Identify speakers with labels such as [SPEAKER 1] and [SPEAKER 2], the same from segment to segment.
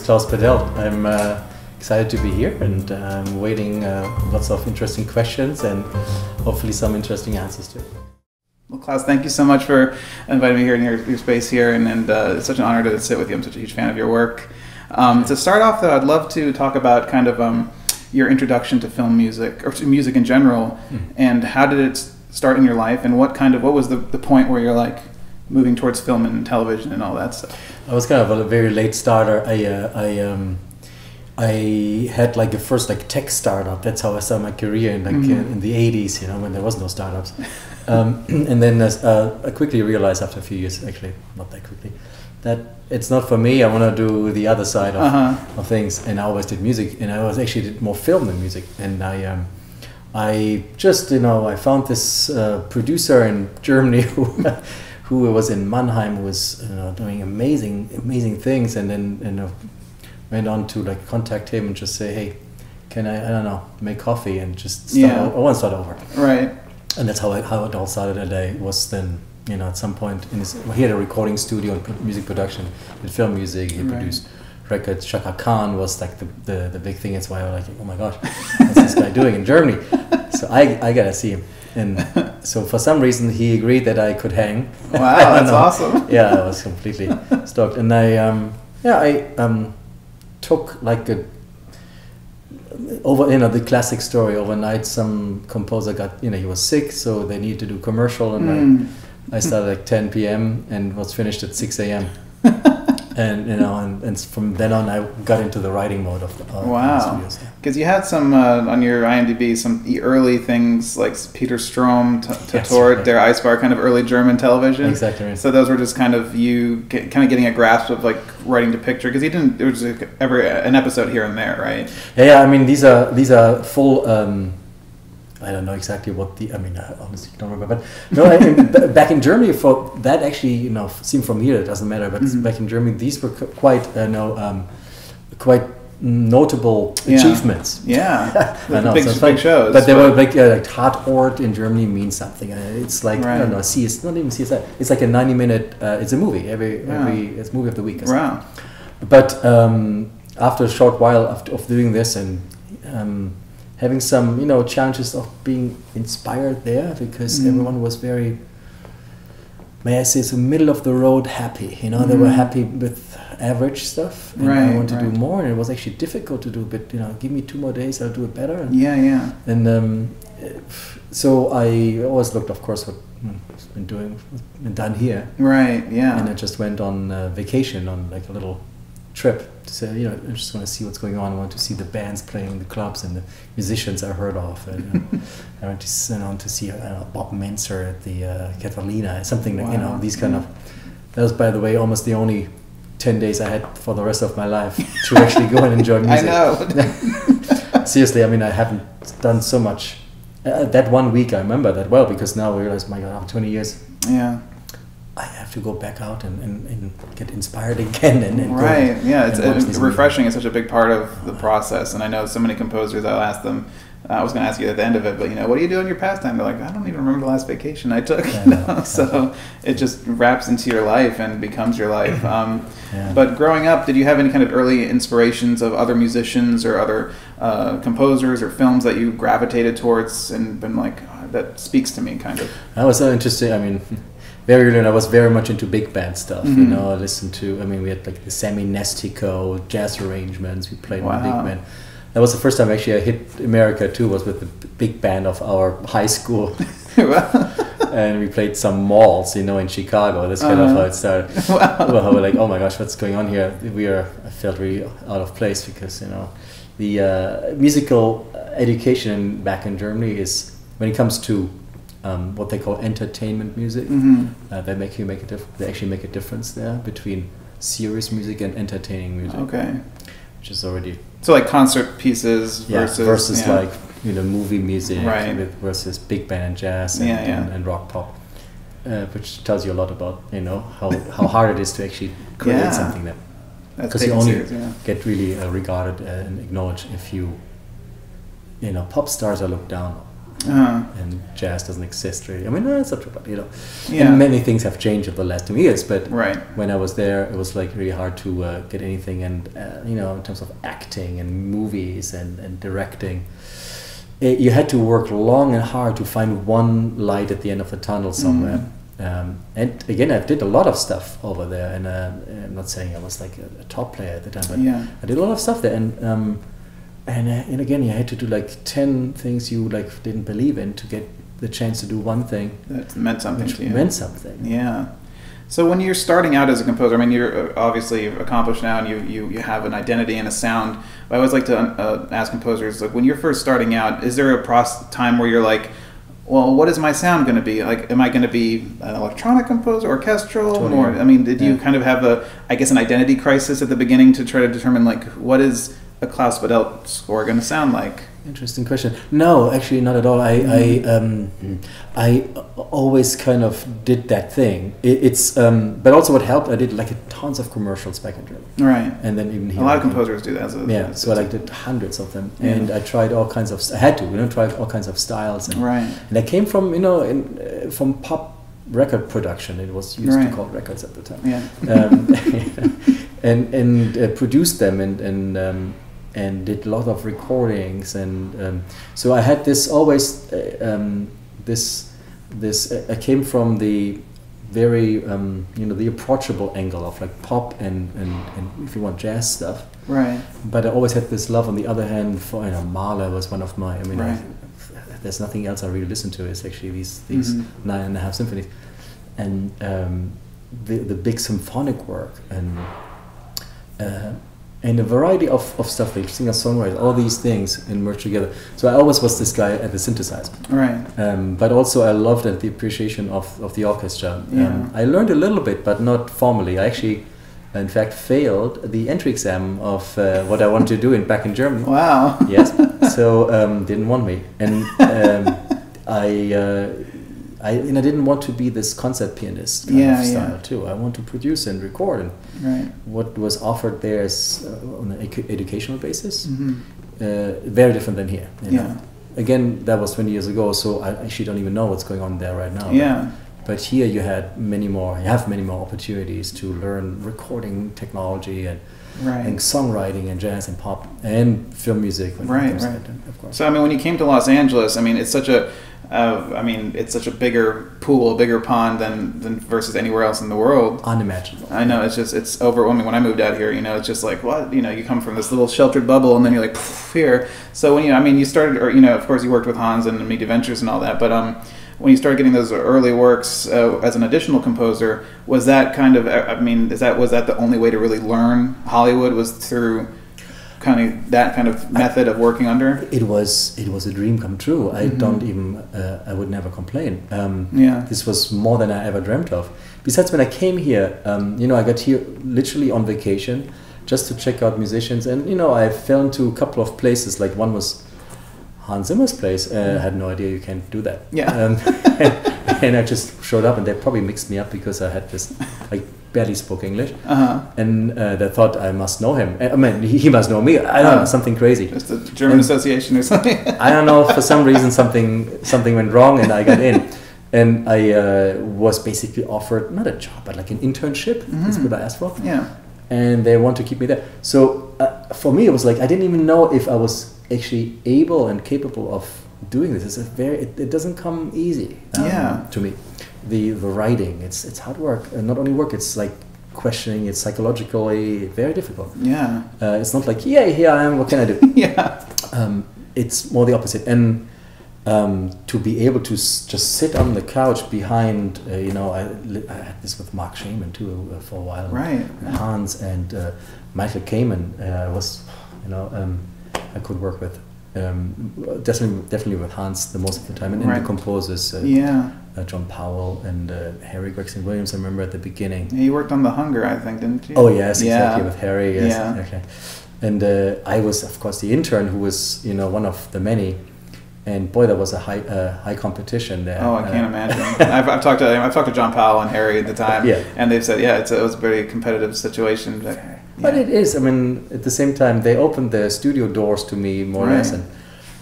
[SPEAKER 1] is Klaus Badelt. I'm uh, excited to be here and I'm um, waiting uh, lots of interesting questions and hopefully some interesting answers to too.
[SPEAKER 2] Well, Klaus, thank you so much for inviting me here in your, your space here, and, and uh, it's such an honor to sit with you. I'm such a huge fan of your work. Um, to start off, though, I'd love to talk about kind of um, your introduction to film music or to music in general, mm-hmm. and how did it start in your life, and what kind of what was the, the point where you're like moving towards film and television and all that stuff?
[SPEAKER 1] I was kind of a very late starter. I uh, I um, I had like a first like tech startup. That's how I started my career in like mm-hmm. in the '80s. You know, when there was no startups. um, and then uh, I quickly realized after a few years, actually not that quickly, that it's not for me. I want to do the other side of, uh-huh. of things. And I always did music, and I was actually did more film than music. And I um, I just you know I found this uh, producer in Germany who who was in Mannheim who was you know, doing amazing amazing things. And then you know went on to like contact him and just say hey can I I don't know make coffee and just start yeah. I want to start over.
[SPEAKER 2] Right.
[SPEAKER 1] And that's how I, how it all started. And I was then you know at some point in his he had a recording studio and music production. Did film music he right. produced records. Chaka Khan was like the, the, the big thing. That's why I was like oh my gosh what's this guy doing in Germany? So I, I gotta see him and so for some reason he agreed that I could hang.
[SPEAKER 2] Wow, that's awesome.
[SPEAKER 1] yeah, I was completely stoked, and I um, yeah I um, took like a over you know the classic story overnight. Some composer got you know he was sick, so they needed to do commercial, and mm. I, I started at 10 p.m. and was finished at 6 a.m. and you know, and, and from then on, I got into the writing mode of the uh,
[SPEAKER 2] wow. Because you had some uh, on your IMDb some early things like Peter Strohm, t- t- yes. Der Eisbär, kind of early German television.
[SPEAKER 1] Exactly. Right.
[SPEAKER 2] So those were just kind of you get, kind of getting a grasp of like writing to picture because you didn't. There was like every an episode here and there, right?
[SPEAKER 1] Yeah, yeah. I mean, these are these are full. Um, I don't know exactly what the. I mean, I honestly don't remember. But no, I, back in Germany, for that actually, you know, seen from here, it doesn't matter. But mm-hmm. back in Germany, these were quite, uh, no, um, quite notable
[SPEAKER 2] yeah.
[SPEAKER 1] achievements.
[SPEAKER 2] Yeah, I know, big, so big shows.
[SPEAKER 1] But they were like uh, like Tatort in Germany means something. Uh, it's like right. I don't know, CS, not even CSI. It's like a ninety minute. Uh, it's a movie every yeah. every. It's movie of the week.
[SPEAKER 2] Wow.
[SPEAKER 1] But um, after a short while of, of doing this and. Um, having some you know challenges of being inspired there because mm. everyone was very may I say, so middle of the road happy. You know, mm. they were mm-hmm. happy with average stuff, and right, I want to right. do more. And it was actually difficult to do, but you know, give me two more days, I'll do it better. And,
[SPEAKER 2] yeah, yeah.
[SPEAKER 1] And um, so I always looked, of course, what has been doing, been done here.
[SPEAKER 2] Right. Yeah.
[SPEAKER 1] And I just went on uh, vacation on like a little trip to say, you know, I just want to see what's going on. I want to see the bands playing the clubs and the musicians I heard of. And, I went to, you know, to see uh, Bob Mintzer at the uh, Catalina, something like, you know, these kind of. That was, by the way, almost the only 10 days I had for the rest of my life to actually go and enjoy music.
[SPEAKER 2] I know.
[SPEAKER 1] Seriously, I mean, I haven't done so much. Uh, that one week, I remember that well because now I realize, my God, after 20 years.
[SPEAKER 2] Yeah
[SPEAKER 1] have to go back out and, and, and get inspired again. And, and
[SPEAKER 2] right, yeah, it's, it's refreshing. It's such a big part of the process. And I know so many composers. I'll ask them. Uh, I was going to ask you at the end of it, but you know, what do you do on your pastime? They're like, I don't even remember the last vacation I took. Yeah, you know? so it just wraps into your life and becomes your life. Um, yeah. But growing up, did you have any kind of early inspirations of other musicians or other uh, composers or films that you gravitated towards and been like, oh, that speaks to me, kind of?
[SPEAKER 1] That was so interesting. I mean very early on, I was very much into big band stuff. Mm-hmm. You know, I listened to. I mean, we had like the Sammy Nestico jazz arrangements. We played wow. with big band. That was the first time actually I hit America too. Was with the big band of our high school. and we played some malls, you know, in Chicago. That's kind uh-huh. of how it started. Wow. Well, we're like, oh my gosh, what's going on here? We are. I felt really out of place because you know, the uh, musical education back in Germany is when it comes to um, what they call entertainment music. Mm-hmm. Uh, they make you make a diff- They actually make a difference there between serious music and entertaining music.
[SPEAKER 2] Okay,
[SPEAKER 1] which is already
[SPEAKER 2] so like concert pieces
[SPEAKER 1] yeah,
[SPEAKER 2] versus
[SPEAKER 1] versus yeah. like you know movie music right. with, versus big band jazz and,
[SPEAKER 2] yeah,
[SPEAKER 1] and, and, rock pop. Uh, which tells you a lot about you know how, how hard it is to actually create something that because you only serious, get really uh, regarded and acknowledged if you you know pop stars are looked down uh-huh. and jazz doesn't exist really. I mean, no, it's not true, but you know, yeah. and many things have changed over the last two years. But
[SPEAKER 2] right.
[SPEAKER 1] when I was there, it was like really hard to uh, get anything, and uh, you know, in terms of acting and movies and and directing. It, you had to work long and hard to find one light at the end of the tunnel somewhere. Mm. Um, and again, I did a lot of stuff over there, and uh, I'm not saying I was like a, a, top player at the time, but
[SPEAKER 2] yeah.
[SPEAKER 1] I did a lot of stuff there, and um, and uh, and again, you had to do like ten things you like didn't believe in to get the chance to do one thing
[SPEAKER 2] that meant something to you.
[SPEAKER 1] Meant something.
[SPEAKER 2] Yeah. So when you're starting out as a composer, I mean, you're uh, obviously accomplished now, and you, you, you have an identity and a sound. But I always like to uh, ask composers, like, when you're first starting out, is there a time where you're like, well, what is my sound going to be? Like, am I going to be an electronic composer, orchestral, totally. or I mean, did yeah. you kind of have a, I guess, an identity crisis at the beginning to try to determine like what is a Klaus Badelt score going to sound like?
[SPEAKER 1] Interesting question. No, actually, not at all. I mm. I um, I always kind of did that thing. It, it's um, but also what helped. I did like tons of commercials back in Germany.
[SPEAKER 2] Right.
[SPEAKER 1] And then even
[SPEAKER 2] here. A lot of composers do that.
[SPEAKER 1] A, yeah. So I like did hundreds of them, yeah. and I tried all kinds of. I had to, you know, try all kinds of styles. And,
[SPEAKER 2] right.
[SPEAKER 1] And I came from you know in, uh, from pop record production. It was used right. to call records at the time.
[SPEAKER 2] Yeah. Um,
[SPEAKER 1] and and uh, produced them and and. And did a lot of recordings and um, so I had this always uh, um, this this uh, I came from the very um, you know the approachable angle of like pop and, and, and if you want jazz stuff
[SPEAKER 2] right
[SPEAKER 1] but I always had this love on the other hand for you know Mahler was one of my I mean
[SPEAKER 2] right.
[SPEAKER 1] I, there's nothing else I really listen to it's actually these these mm-hmm. nine and a half symphonies and um, the the big symphonic work and uh, and a variety of, of stuff like singer songwriter all these things and merge together. So i always was this guy at the synthesizer.
[SPEAKER 2] Right.
[SPEAKER 1] Um, but also i loved the appreciation of, of the orchestra.
[SPEAKER 2] Yeah. Um,
[SPEAKER 1] i learned a little bit but not formally. I actually in fact failed the entry exam of uh, what i wanted to do in back in germany.
[SPEAKER 2] Wow.
[SPEAKER 1] Yes. So um, didn't want me. And um, i uh, I and I didn't want to be this concert pianist kind
[SPEAKER 2] yeah,
[SPEAKER 1] of style
[SPEAKER 2] yeah.
[SPEAKER 1] too. I want to produce and record, and
[SPEAKER 2] right.
[SPEAKER 1] what was offered there is uh, on an educational basis,
[SPEAKER 2] mm-hmm.
[SPEAKER 1] uh, very different than here.
[SPEAKER 2] You know? Yeah.
[SPEAKER 1] Again, that was 20 years ago, so I actually don't even know what's going on there right now.
[SPEAKER 2] Yeah.
[SPEAKER 1] But, but here you had many more. You have many more opportunities to learn recording technology and.
[SPEAKER 2] Right.
[SPEAKER 1] and songwriting and jazz and pop and film music.
[SPEAKER 2] Right, right. of course. So I mean, when you came to Los Angeles, I mean, it's such a I mean, it's such a bigger pool, a bigger pond than, than versus anywhere else in the world.
[SPEAKER 1] Unimaginable.
[SPEAKER 2] I know it's just it's overwhelming. When I moved out here, you know, it's just like what you know, you come from this little sheltered bubble, and then you're like here. So when you, I mean, you started, or you know, of course, you worked with Hans and Media Ventures and all that, but um, when you started getting those early works uh, as an additional composer, was that kind of, I mean, is that was that the only way to really learn Hollywood was through kind of that kind of method I, of working under?
[SPEAKER 1] It was it was a dream come true. I mm-hmm. don't even uh, I would never complain. Um,
[SPEAKER 2] yeah,
[SPEAKER 1] this was more than I ever dreamt of. Besides, when I came here, um, you know, I got here literally on vacation just to check out musicians, and you know, I fell into a couple of places. Like one was Hans Zimmer's place. Uh, I had no idea you can't do that.
[SPEAKER 2] Yeah.
[SPEAKER 1] Um, and I just showed up, and they probably mixed me up because I had this like barely spoke English,
[SPEAKER 2] uh-huh.
[SPEAKER 1] and uh, they thought I must know him. I mean, he must know me. I don't uh, know something crazy.
[SPEAKER 2] Just the German and Association or something.
[SPEAKER 1] I don't know. For some reason, something something went wrong, and I got in. And I uh, was basically offered not a job, but like an internship. Mm-hmm. That's what I asked for.
[SPEAKER 2] Yeah.
[SPEAKER 1] And they want to keep me there. So uh, for me, it was like I didn't even know if I was actually able and capable of doing this. It's a very. It, it doesn't come easy.
[SPEAKER 2] Um, yeah.
[SPEAKER 1] To me the, the writing. It's it's hard work. Uh, not only work. It's like questioning. It's psychologically very difficult.
[SPEAKER 2] Yeah.
[SPEAKER 1] Uh, it's not like yeah, here I am. What can I do?
[SPEAKER 2] yeah.
[SPEAKER 1] Um, it's more the opposite. And um, to be able to s- just sit on the couch behind, uh, you know, I, I, had this with Marc Shaiman too uh, for a while.
[SPEAKER 2] Right.
[SPEAKER 1] Hans and uh, Michael Kamen uh, was, you know, um, I could work with. Um, definitely, definitely with Hans the most of the time, and,
[SPEAKER 2] right.
[SPEAKER 1] the composers.
[SPEAKER 2] Uh, yeah
[SPEAKER 1] uh, John Powell and uh, Harry Gregson Williams. I remember at the beginning.
[SPEAKER 2] Yeah, you worked on The Hunger, I think, didn't you?
[SPEAKER 1] Oh yes,
[SPEAKER 2] yeah.
[SPEAKER 1] exactly with Harry. Yes,
[SPEAKER 2] yeah.
[SPEAKER 1] Okay. And uh, I was, of course, the intern who was, you know, one of the many. And boy, that was a high, uh, high competition there.
[SPEAKER 2] Oh, I can't uh, imagine. I've, I've, talked to I've talked to John Powell and Harry at the time,
[SPEAKER 1] yeah.
[SPEAKER 2] and they've said, yeah, it's a, it was a very competitive situation. But, yeah.
[SPEAKER 1] but, it is. I mean, at the same time, they opened the studio doors to me more right. or less, and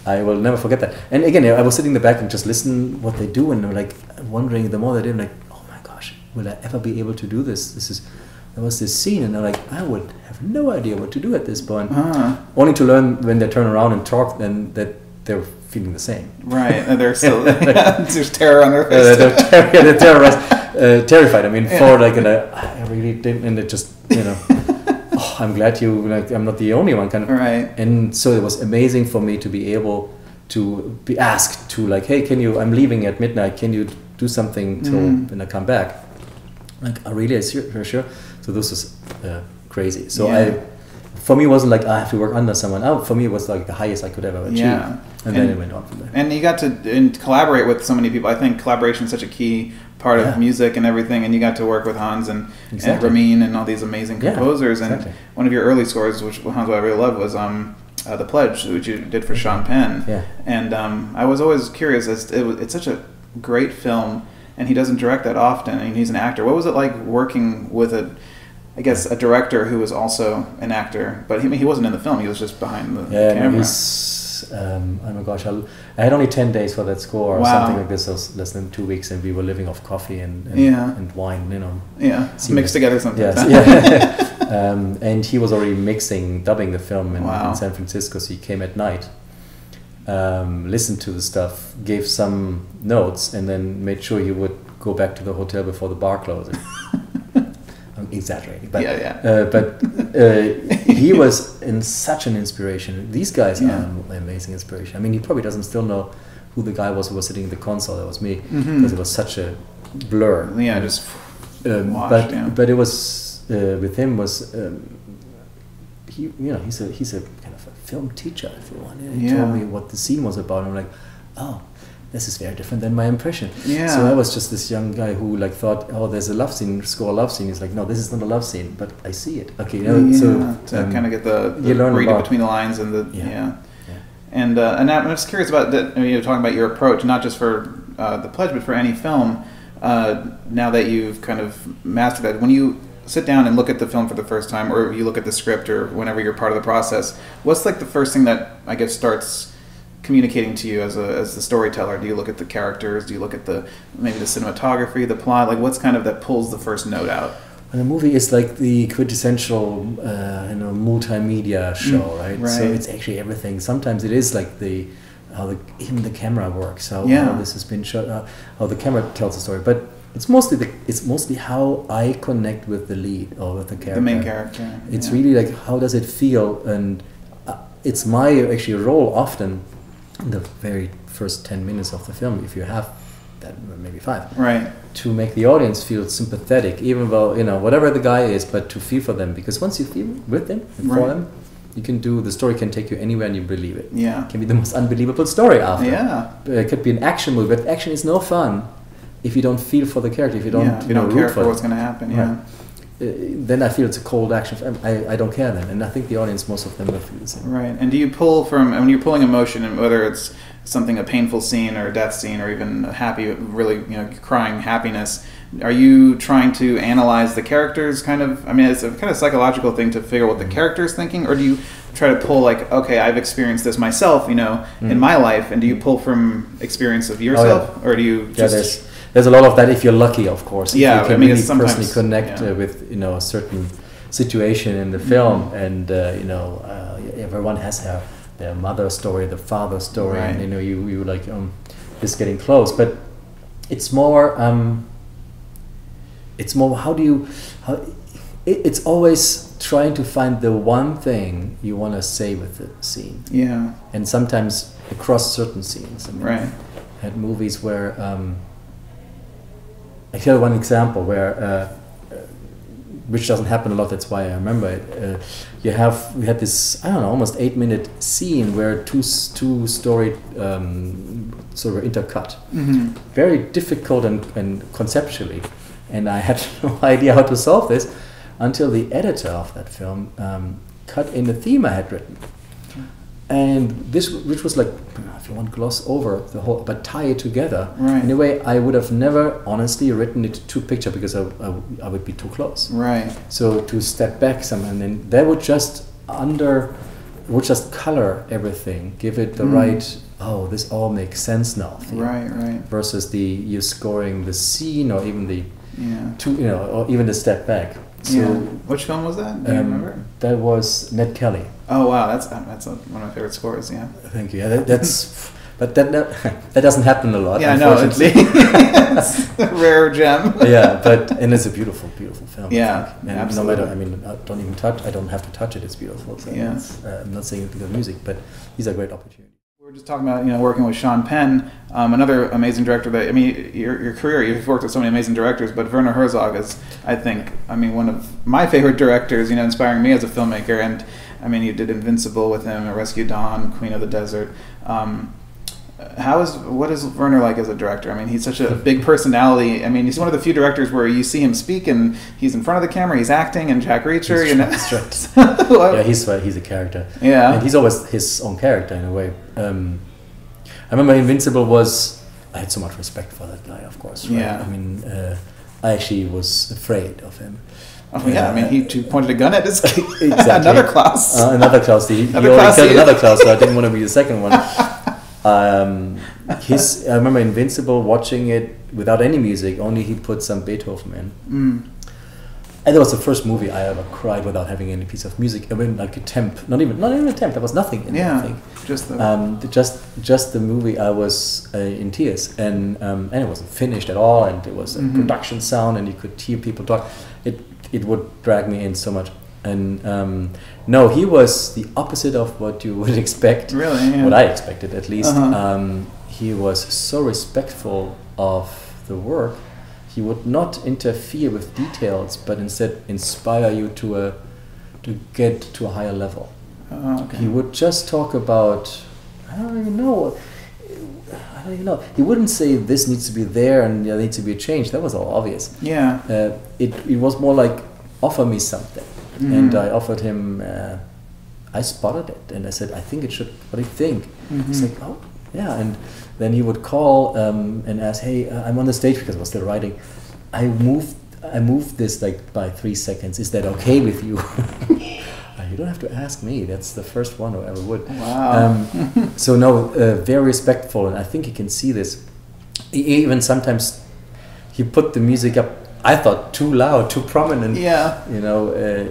[SPEAKER 1] I will never forget that. And again, I was sitting in the back and just listen what they do, and I'm like wondering. The more they did, I'm like, oh my gosh, will I ever be able to do this? This is there was this scene, and I'm like, I would have no idea what to do at this point.
[SPEAKER 2] Uh-huh.
[SPEAKER 1] Only to learn when they turn around and talk, then that they're feeling the same.
[SPEAKER 2] Right, and they're still there's terror on their
[SPEAKER 1] Uh,
[SPEAKER 2] face.
[SPEAKER 1] they're, ter- they're terrorized, uh, terrified. I mean,
[SPEAKER 2] Yeah.
[SPEAKER 1] for like, and I, I really didn't, and it just, you know, oh, I'm glad you like. I'm not the only one, kind of.
[SPEAKER 2] right.
[SPEAKER 1] And so it was amazing for me to be able to be asked to like, hey, can you? I'm leaving at midnight. Can you do something till
[SPEAKER 2] Mhm.
[SPEAKER 1] when I come back? Like, I really, sure, sure, sure. So this was uh, crazy. So
[SPEAKER 2] Yeah.
[SPEAKER 1] I, for me, it wasn't like I have to work under someone. Oh, for me, it was like the highest I could ever achieve.
[SPEAKER 2] Yeah.
[SPEAKER 1] And, then it went on from there.
[SPEAKER 2] And you got to and collaborate with so many people. I think collaboration is such a key part
[SPEAKER 1] Yeah.
[SPEAKER 2] of music and everything. And you got to work with Hans and,
[SPEAKER 1] Exactly.
[SPEAKER 2] and Ramin and all these amazing
[SPEAKER 1] Yeah,
[SPEAKER 2] composers. And one of your early scores, which Hans I really loved, was um, uh, the Pledge, which you did for Sean Penn.
[SPEAKER 1] Yeah.
[SPEAKER 2] And um, I was always curious as it was, it's such a great film, and he doesn't direct that often, and he's an actor. What was it like working with a, I guess, a director who was also an actor, but he, he wasn't in the film; he was just behind the
[SPEAKER 1] Yeah,
[SPEAKER 2] camera.
[SPEAKER 1] Um, oh my gosh, I, I had only ten days for that score or
[SPEAKER 2] Wow.
[SPEAKER 1] something like this. Was less than two weeks, and we were living off coffee and and,
[SPEAKER 2] Yeah.
[SPEAKER 1] and wine. You know.
[SPEAKER 2] yeah, mixed together sometimes.
[SPEAKER 1] Yes. yeah. um, and he was already mixing, dubbing the film in,
[SPEAKER 2] Wow.
[SPEAKER 1] in San Francisco. So he came at night, um, listened to the stuff, gave some notes, and then made sure he would go back to the hotel before the bar closed. Exaggerating, but
[SPEAKER 2] Yeah, yeah.
[SPEAKER 1] Uh, but uh, he was in such an inspiration. These guys
[SPEAKER 2] Yeah.
[SPEAKER 1] are an amazing inspiration. I mean, he probably doesn't still know who the guy was who was sitting in the console. That was me because it was such a blur.
[SPEAKER 2] yeah, just
[SPEAKER 1] Um,
[SPEAKER 2] Washed,
[SPEAKER 1] but
[SPEAKER 2] yeah.
[SPEAKER 1] but it was uh, with him was um, he you know he's a he's a kind of a film teacher if you want. He told me what the scene was about. And I'm like, oh, this is very different than my impression.
[SPEAKER 2] Yeah.
[SPEAKER 1] So I was just this young guy who like thought, oh, there's a love scene, score a love scene. He's like, no, this is not a love scene, but I see it. Okay, you know,
[SPEAKER 2] yeah,
[SPEAKER 1] so
[SPEAKER 2] to
[SPEAKER 1] um,
[SPEAKER 2] kind of get the, the
[SPEAKER 1] you learn
[SPEAKER 2] reading between the lines and the
[SPEAKER 1] Yeah.
[SPEAKER 2] yeah.
[SPEAKER 1] Yeah.
[SPEAKER 2] And uh, and I'm just curious about that. I mean, you're talking about your approach, not just for uh, the pledge, but for any film. Uh, now that you've kind of mastered that, when you sit down and look at the film for the first time, or you look at the script, or whenever you're part of the process, what's like the first thing that I guess starts communicating to you as a as the storyteller? Do you look at the characters? Do you look at the maybe the cinematography, the plot? Like, what's kind of that pulls the first note out?
[SPEAKER 1] And a movie is like the quintessential, uh, you know, multimedia show,
[SPEAKER 2] Mm,
[SPEAKER 1] right? So it's actually everything. Sometimes it is like the how the even the camera works, how,
[SPEAKER 2] Yeah.
[SPEAKER 1] how this has been shot, uh, how the camera tells the story. But it's mostly the it's mostly how I connect with the lead or with the character.
[SPEAKER 2] The main character.
[SPEAKER 1] It's
[SPEAKER 2] yeah.
[SPEAKER 1] really like how does it feel, and uh, it's my actually role often the very first ten minutes of the film, if you have that, maybe five
[SPEAKER 2] right.
[SPEAKER 1] to make the audience feel sympathetic, even though you know whatever the guy is, but to feel for them. Because once you feel with them and for them, you can do the story can take you anywhere and you believe it.
[SPEAKER 2] Yeah.
[SPEAKER 1] It can be the most unbelievable story after.
[SPEAKER 2] Yeah.
[SPEAKER 1] It could be an action movie, but action is no fun if you don't feel for the character. If you don't,
[SPEAKER 2] yeah,
[SPEAKER 1] you
[SPEAKER 2] you
[SPEAKER 1] know,
[SPEAKER 2] don't care for what's going to happen. Yeah.
[SPEAKER 1] Right. Uh, then I feel it's a cold action. I, I don't care then, and I think the audience, most of them, will feel the same.
[SPEAKER 2] Right. And do you pull from when you're pulling emotion, and whether it's something a painful scene or a death scene, or even a happy, really you know crying happiness? Are you trying to analyze the characters? Kind of. I mean, it's a kind of psychological thing to figure out what the character is thinking, or do you try to pull like, okay, I've experienced this myself, you know, in
[SPEAKER 1] Mm.
[SPEAKER 2] my life, and do you pull from experience of yourself, or do you just
[SPEAKER 1] there's there's a lot of that if you're lucky, of course.
[SPEAKER 2] Yeah,
[SPEAKER 1] you can
[SPEAKER 2] I mean,
[SPEAKER 1] really personally connect
[SPEAKER 2] yeah.
[SPEAKER 1] uh, with you know a certain situation in the film,
[SPEAKER 2] Mhm.
[SPEAKER 1] and uh, you know uh, everyone has their their mother story, the father story, and you know you you like um, just getting close, but it's more um, it's more how do you how it, it's always trying to find the one thing you want to say with the scene
[SPEAKER 2] yeah,
[SPEAKER 1] and sometimes across certain scenes I mean,
[SPEAKER 2] right,
[SPEAKER 1] had movies where um, I tell one example where uh, uh, which doesn't happen a lot. That's why I remember it. Uh, you have we had this I don't know almost eight minute scene where two two story um, sort of intercut.
[SPEAKER 2] hmm
[SPEAKER 1] Very difficult and, and conceptually, and I had no idea how to solve this until the editor of that film um, cut in the theme I had written and this which was like if you want gloss over the whole but tie it together
[SPEAKER 2] Right.
[SPEAKER 1] in a way i would have never honestly written it to picture because I, I, I would be too close
[SPEAKER 2] right,
[SPEAKER 1] so to step back some and then that would just under would just color everything, give it the
[SPEAKER 2] Mm.
[SPEAKER 1] right. Oh, this all makes sense now. thing.
[SPEAKER 2] Right, right.
[SPEAKER 1] Versus the you scoring the scene or even the
[SPEAKER 2] Yeah.
[SPEAKER 1] two, you know, or even the step back. So
[SPEAKER 2] yeah. Which film was that? Do you
[SPEAKER 1] um,
[SPEAKER 2] remember?
[SPEAKER 1] that was Ned Kelly.
[SPEAKER 2] Oh wow, that's that's a, one of my favorite scores. Yeah.
[SPEAKER 1] Thank you. Yeah, that, that's, but that, that that doesn't happen a lot.
[SPEAKER 2] Yeah, I know. It's, it's a rare gem.
[SPEAKER 1] yeah, but and it's a beautiful, beautiful film. I
[SPEAKER 2] Yeah,
[SPEAKER 1] and
[SPEAKER 2] absolutely.
[SPEAKER 1] no matter, I mean, I don't even touch. I don't have to touch it. It's beautiful. So
[SPEAKER 2] Yeah.
[SPEAKER 1] it's, uh, I'm not saying it because of music, but these are great opportunities.
[SPEAKER 2] We were just talking about you know working with Sean Penn, um, another amazing director. That I mean, your, your career you've worked with so many amazing directors, but Werner Herzog is I think I mean one of my favorite directors. You know, inspiring me as a filmmaker. And I mean, you did Invincible with him, Rescue Dawn, Queen of the Desert. Um, how is what is Werner like as a director? I mean, he's such a big personality. I mean, he's one of the few directors where you see him speak and he's in front of the camera, he's acting, and Jack Reacher.
[SPEAKER 1] He's
[SPEAKER 2] you know,
[SPEAKER 1] that's yeah, he's. He's a character.
[SPEAKER 2] yeah.
[SPEAKER 1] and he's always his own character in a way. Um, I remember Invincible was. I had so much respect for that guy, of course. Right?
[SPEAKER 2] Yeah.
[SPEAKER 1] I mean, uh, I actually was afraid of him.
[SPEAKER 2] Oh yeah, I mean, he t- pointed a gun at his
[SPEAKER 1] Exactly.
[SPEAKER 2] another Klaus.
[SPEAKER 1] Uh, another Klaus. He, he already killed
[SPEAKER 2] yeah.
[SPEAKER 1] another Klaus, so I didn't want to be the second one. Um, his, I remember Invincible watching it without any music, only he put some Beethoven in.
[SPEAKER 2] Mm.
[SPEAKER 1] And that was the first movie I ever cried without having any piece of music. I mean, like a temp, not even, not even a temp. There was nothing in it.
[SPEAKER 2] Yeah,
[SPEAKER 1] think.
[SPEAKER 2] just the
[SPEAKER 1] Um, just, just the movie. I was uh, in tears, and um, and it wasn't finished at all, and it was a
[SPEAKER 2] Mhm.
[SPEAKER 1] production sound, and you could hear people talk. It it would drag me in so much. And um, no, he was the opposite of what you would expect.
[SPEAKER 2] really yeah.
[SPEAKER 1] What I expected, at least.
[SPEAKER 2] Uh-huh.
[SPEAKER 1] Um, he was so respectful of the work. He would not interfere with details, but instead inspire you to a to get to a higher level.
[SPEAKER 2] Oh, okay.
[SPEAKER 1] He would just talk about I don't even know. I don't even know. He wouldn't say this needs to be there and there needs to be a change. That was all obvious.
[SPEAKER 2] yeah.
[SPEAKER 1] Uh, it it was more like offer me something,
[SPEAKER 2] Mhm.
[SPEAKER 1] and I offered him. Uh, I spotted it, and I said, I think it should. What do you think? He's
[SPEAKER 2] Mhm.
[SPEAKER 1] like, oh yeah, and then he would call um, and ask, hey, uh, I'm on the stage because I was still writing. I moved. I moved this like by three seconds. Is that okay with you? You don't have to ask me. That's the first one who ever would.
[SPEAKER 2] Wow.
[SPEAKER 1] Um, so no, uh, very respectful, and I think he can see this. E- Even sometimes he put the music up. I thought too loud, too prominent.
[SPEAKER 2] yeah.
[SPEAKER 1] You know, uh,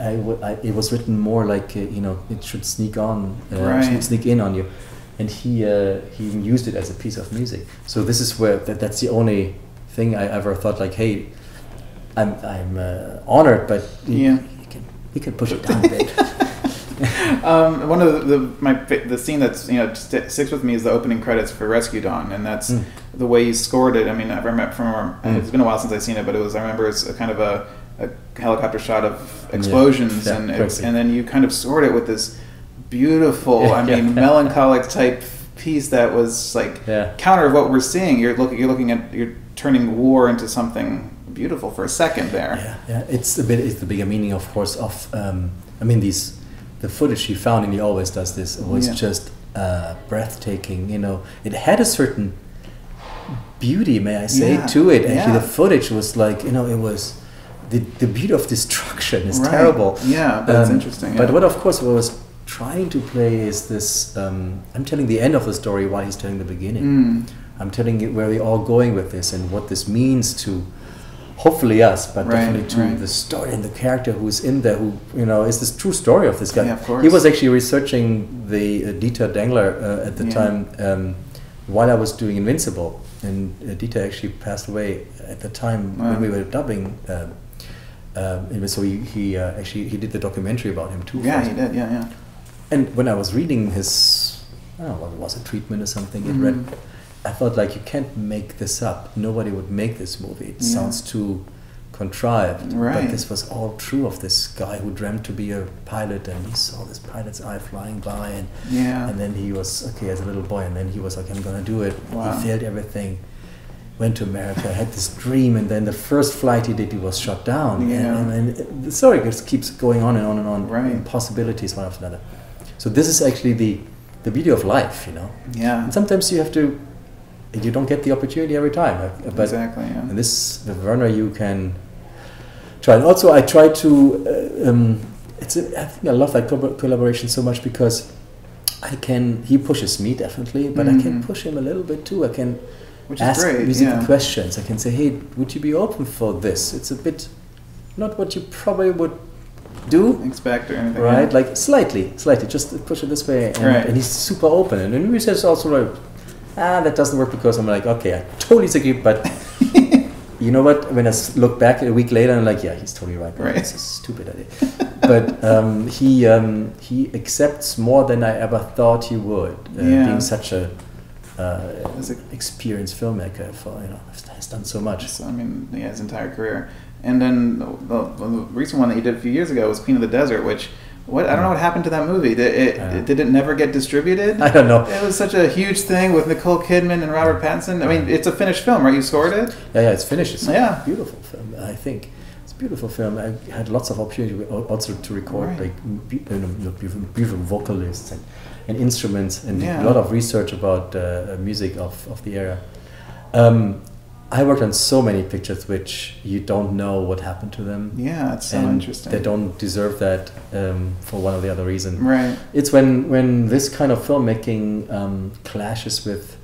[SPEAKER 1] I, I I- it was written more like uh, you know it should sneak on, uh,
[SPEAKER 2] Right.
[SPEAKER 1] should sneak in on you, and he uh, he used it as a piece of music. So this is where that, that's the only thing I ever thought like, hey, I'm I'm uh, honored, but
[SPEAKER 2] Yeah.
[SPEAKER 1] You could push it down a bit.
[SPEAKER 2] Um, one of the, the my the scene that's you know st- sticks with me is the opening credits for Rescue Dawn, and that's
[SPEAKER 1] Mm.
[SPEAKER 2] the way you scored it. I mean, I remember from
[SPEAKER 1] Mm.
[SPEAKER 2] it's been a while since I've seen it, but it was I remember it's a kind of a, a helicopter shot of explosions,
[SPEAKER 1] Yeah,
[SPEAKER 2] and it's, and then you kind of scored it with this beautiful,
[SPEAKER 1] Yeah,
[SPEAKER 2] I mean, melancholic type piece that was like counter of what we're seeing. You're looking you're looking at you're turning war into something beautiful for a second there.
[SPEAKER 1] Yeah, yeah. It's a bit. It's the bigger meaning, of course. Of um, I mean, these the footage he found, and he always does this. Was
[SPEAKER 2] Yeah.
[SPEAKER 1] just uh, breathtaking. You know, it had a certain beauty, may I say,
[SPEAKER 2] Yeah,
[SPEAKER 1] to it. Actually,
[SPEAKER 2] yeah.
[SPEAKER 1] the footage was like you know, it was the the beauty of destruction is
[SPEAKER 2] Right.
[SPEAKER 1] terrible.
[SPEAKER 2] Yeah, that's
[SPEAKER 1] Um,
[SPEAKER 2] interesting.
[SPEAKER 1] But what, of course, what I was trying to play is this. Um, I'm telling the end of the story while he's telling the beginning.
[SPEAKER 2] Mm.
[SPEAKER 1] I'm telling you where we're all going with this and what this means to hopefully us, but
[SPEAKER 2] Right,
[SPEAKER 1] definitely to
[SPEAKER 2] right.
[SPEAKER 1] the story and the character who's in there, who, you know, is this true story of this guy.
[SPEAKER 2] Yeah, of course.
[SPEAKER 1] He was actually researching the uh, Dieter Dengler uh, at the
[SPEAKER 2] Yeah.
[SPEAKER 1] time um, while I was doing Invincible. And uh, Dieter actually passed away at the time
[SPEAKER 2] Wow.
[SPEAKER 1] when we were dubbing. Um, um, so he, he uh, actually he did the documentary about him too.
[SPEAKER 2] Yeah, he did. Yeah, yeah.
[SPEAKER 1] And when I was reading his, I don't know, it was a treatment or something, it read. I thought like you can't make this up. Nobody would make this movie. It
[SPEAKER 2] Yeah.
[SPEAKER 1] sounds too contrived.
[SPEAKER 2] Right.
[SPEAKER 1] But this was all true of this guy who dreamt to be a pilot, and he saw this pilot's eye flying by, and
[SPEAKER 2] Yeah.
[SPEAKER 1] and then he was okay as a little boy, and then he was like, I'm gonna do it.
[SPEAKER 2] Wow.
[SPEAKER 1] He failed everything. Went to America, had this dream, and then the first flight he did, he was shot down.
[SPEAKER 2] Yeah.
[SPEAKER 1] And, and, and the story just keeps going on and on and on.
[SPEAKER 2] Right.
[SPEAKER 1] Possibilities one after another. So this is actually the the beauty of life, you know.
[SPEAKER 2] yeah.
[SPEAKER 1] And sometimes you have to, you don't get the opportunity every time. uh, But
[SPEAKER 2] exactly. Yeah.
[SPEAKER 1] and this, with Werner, you can try. And also, I try to uh, um, it's a, I think I love that collaboration so much because I can he pushes me definitely, but mm-hmm. I can mm-hmm. push him a little bit too. I can
[SPEAKER 2] Which
[SPEAKER 1] ask
[SPEAKER 2] great,
[SPEAKER 1] musical
[SPEAKER 2] yeah.
[SPEAKER 1] questions. I can say, hey, would you be open for this? It's a bit not what you probably would do
[SPEAKER 2] expect or anything
[SPEAKER 1] right yeah. like slightly slightly just push it this way and,
[SPEAKER 2] right.
[SPEAKER 1] and he's super open and then he says also like ah that doesn't work because i'm like okay i totally disagree but you know what when i look back a week later i'm like yeah he's totally right
[SPEAKER 2] right
[SPEAKER 1] it's a stupid idea but um, he um, he accepts more than i ever thought he would uh,
[SPEAKER 2] yeah.
[SPEAKER 1] being such a uh, as experienced filmmaker for you know has done so much.
[SPEAKER 2] I mean, yeah, his entire career. And then the, the, the, recent one that he did a few years ago was Queen of the Desert, which what I don't know what happened to that movie. Did it, uh, did it never get distributed?
[SPEAKER 1] I don't know.
[SPEAKER 2] It was such a huge thing with Nicole Kidman and Robert Pattinson. I mean, it's a finished film, right? You scored it.
[SPEAKER 1] Yeah, yeah, it's finished. It's
[SPEAKER 2] yeah,
[SPEAKER 1] beautiful film. I think it's a beautiful film. I had lots of opportunity also to record right. like beautiful, beautiful vocalists and, and instruments and yeah. a lot of research about uh, music of, of the era. Um, I worked on so many pictures which you don't know what happened to them.
[SPEAKER 2] Yeah, it's so interesting.
[SPEAKER 1] They don't deserve that um, for one or the other reason.
[SPEAKER 2] Right.
[SPEAKER 1] It's when when this kind of filmmaking um, clashes with,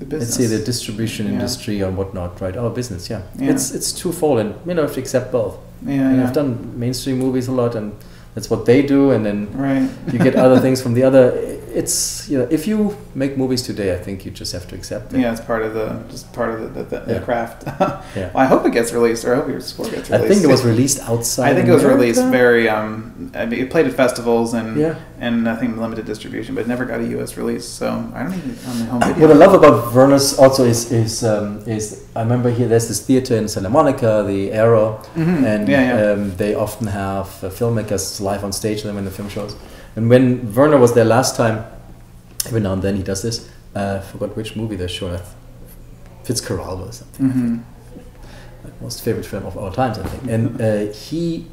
[SPEAKER 1] let's say, the distribution yeah. industry or whatnot. Right. Our business. Yeah.
[SPEAKER 2] yeah.
[SPEAKER 1] It's it's twofold, and you know, have to accept both.
[SPEAKER 2] Yeah.
[SPEAKER 1] And
[SPEAKER 2] yeah.
[SPEAKER 1] I've done mainstream movies a lot, and that's what they do, and then
[SPEAKER 2] right.
[SPEAKER 1] you get other things from the other. It's you know if you make movies today, I think you just have to accept
[SPEAKER 2] it. Yeah, it's part of the just part of the, the, the
[SPEAKER 1] yeah.
[SPEAKER 2] craft.
[SPEAKER 1] yeah.
[SPEAKER 2] Well, I hope it gets released, or I hope your score gets released.
[SPEAKER 1] I think it was released outside.
[SPEAKER 2] I think it was released very. Um, I mean, it played at festivals and
[SPEAKER 1] yeah.
[SPEAKER 2] and I think limited distribution, but never got a U.S. release. So I don't even on the home video.
[SPEAKER 1] What I love about Werner's also is is um, is I remember here there's this theater in Santa Monica, the Aero,
[SPEAKER 2] mm-hmm.
[SPEAKER 1] and
[SPEAKER 2] yeah,
[SPEAKER 1] um, they often have uh, filmmakers live on stage them in the film shows. And when Werner was there last time every now and then he does this. Uh, I forgot which movie they're showing. Fitzcarraldo or something.
[SPEAKER 2] Mm-hmm.
[SPEAKER 1] My most favorite film of all times, I think. And uh, he,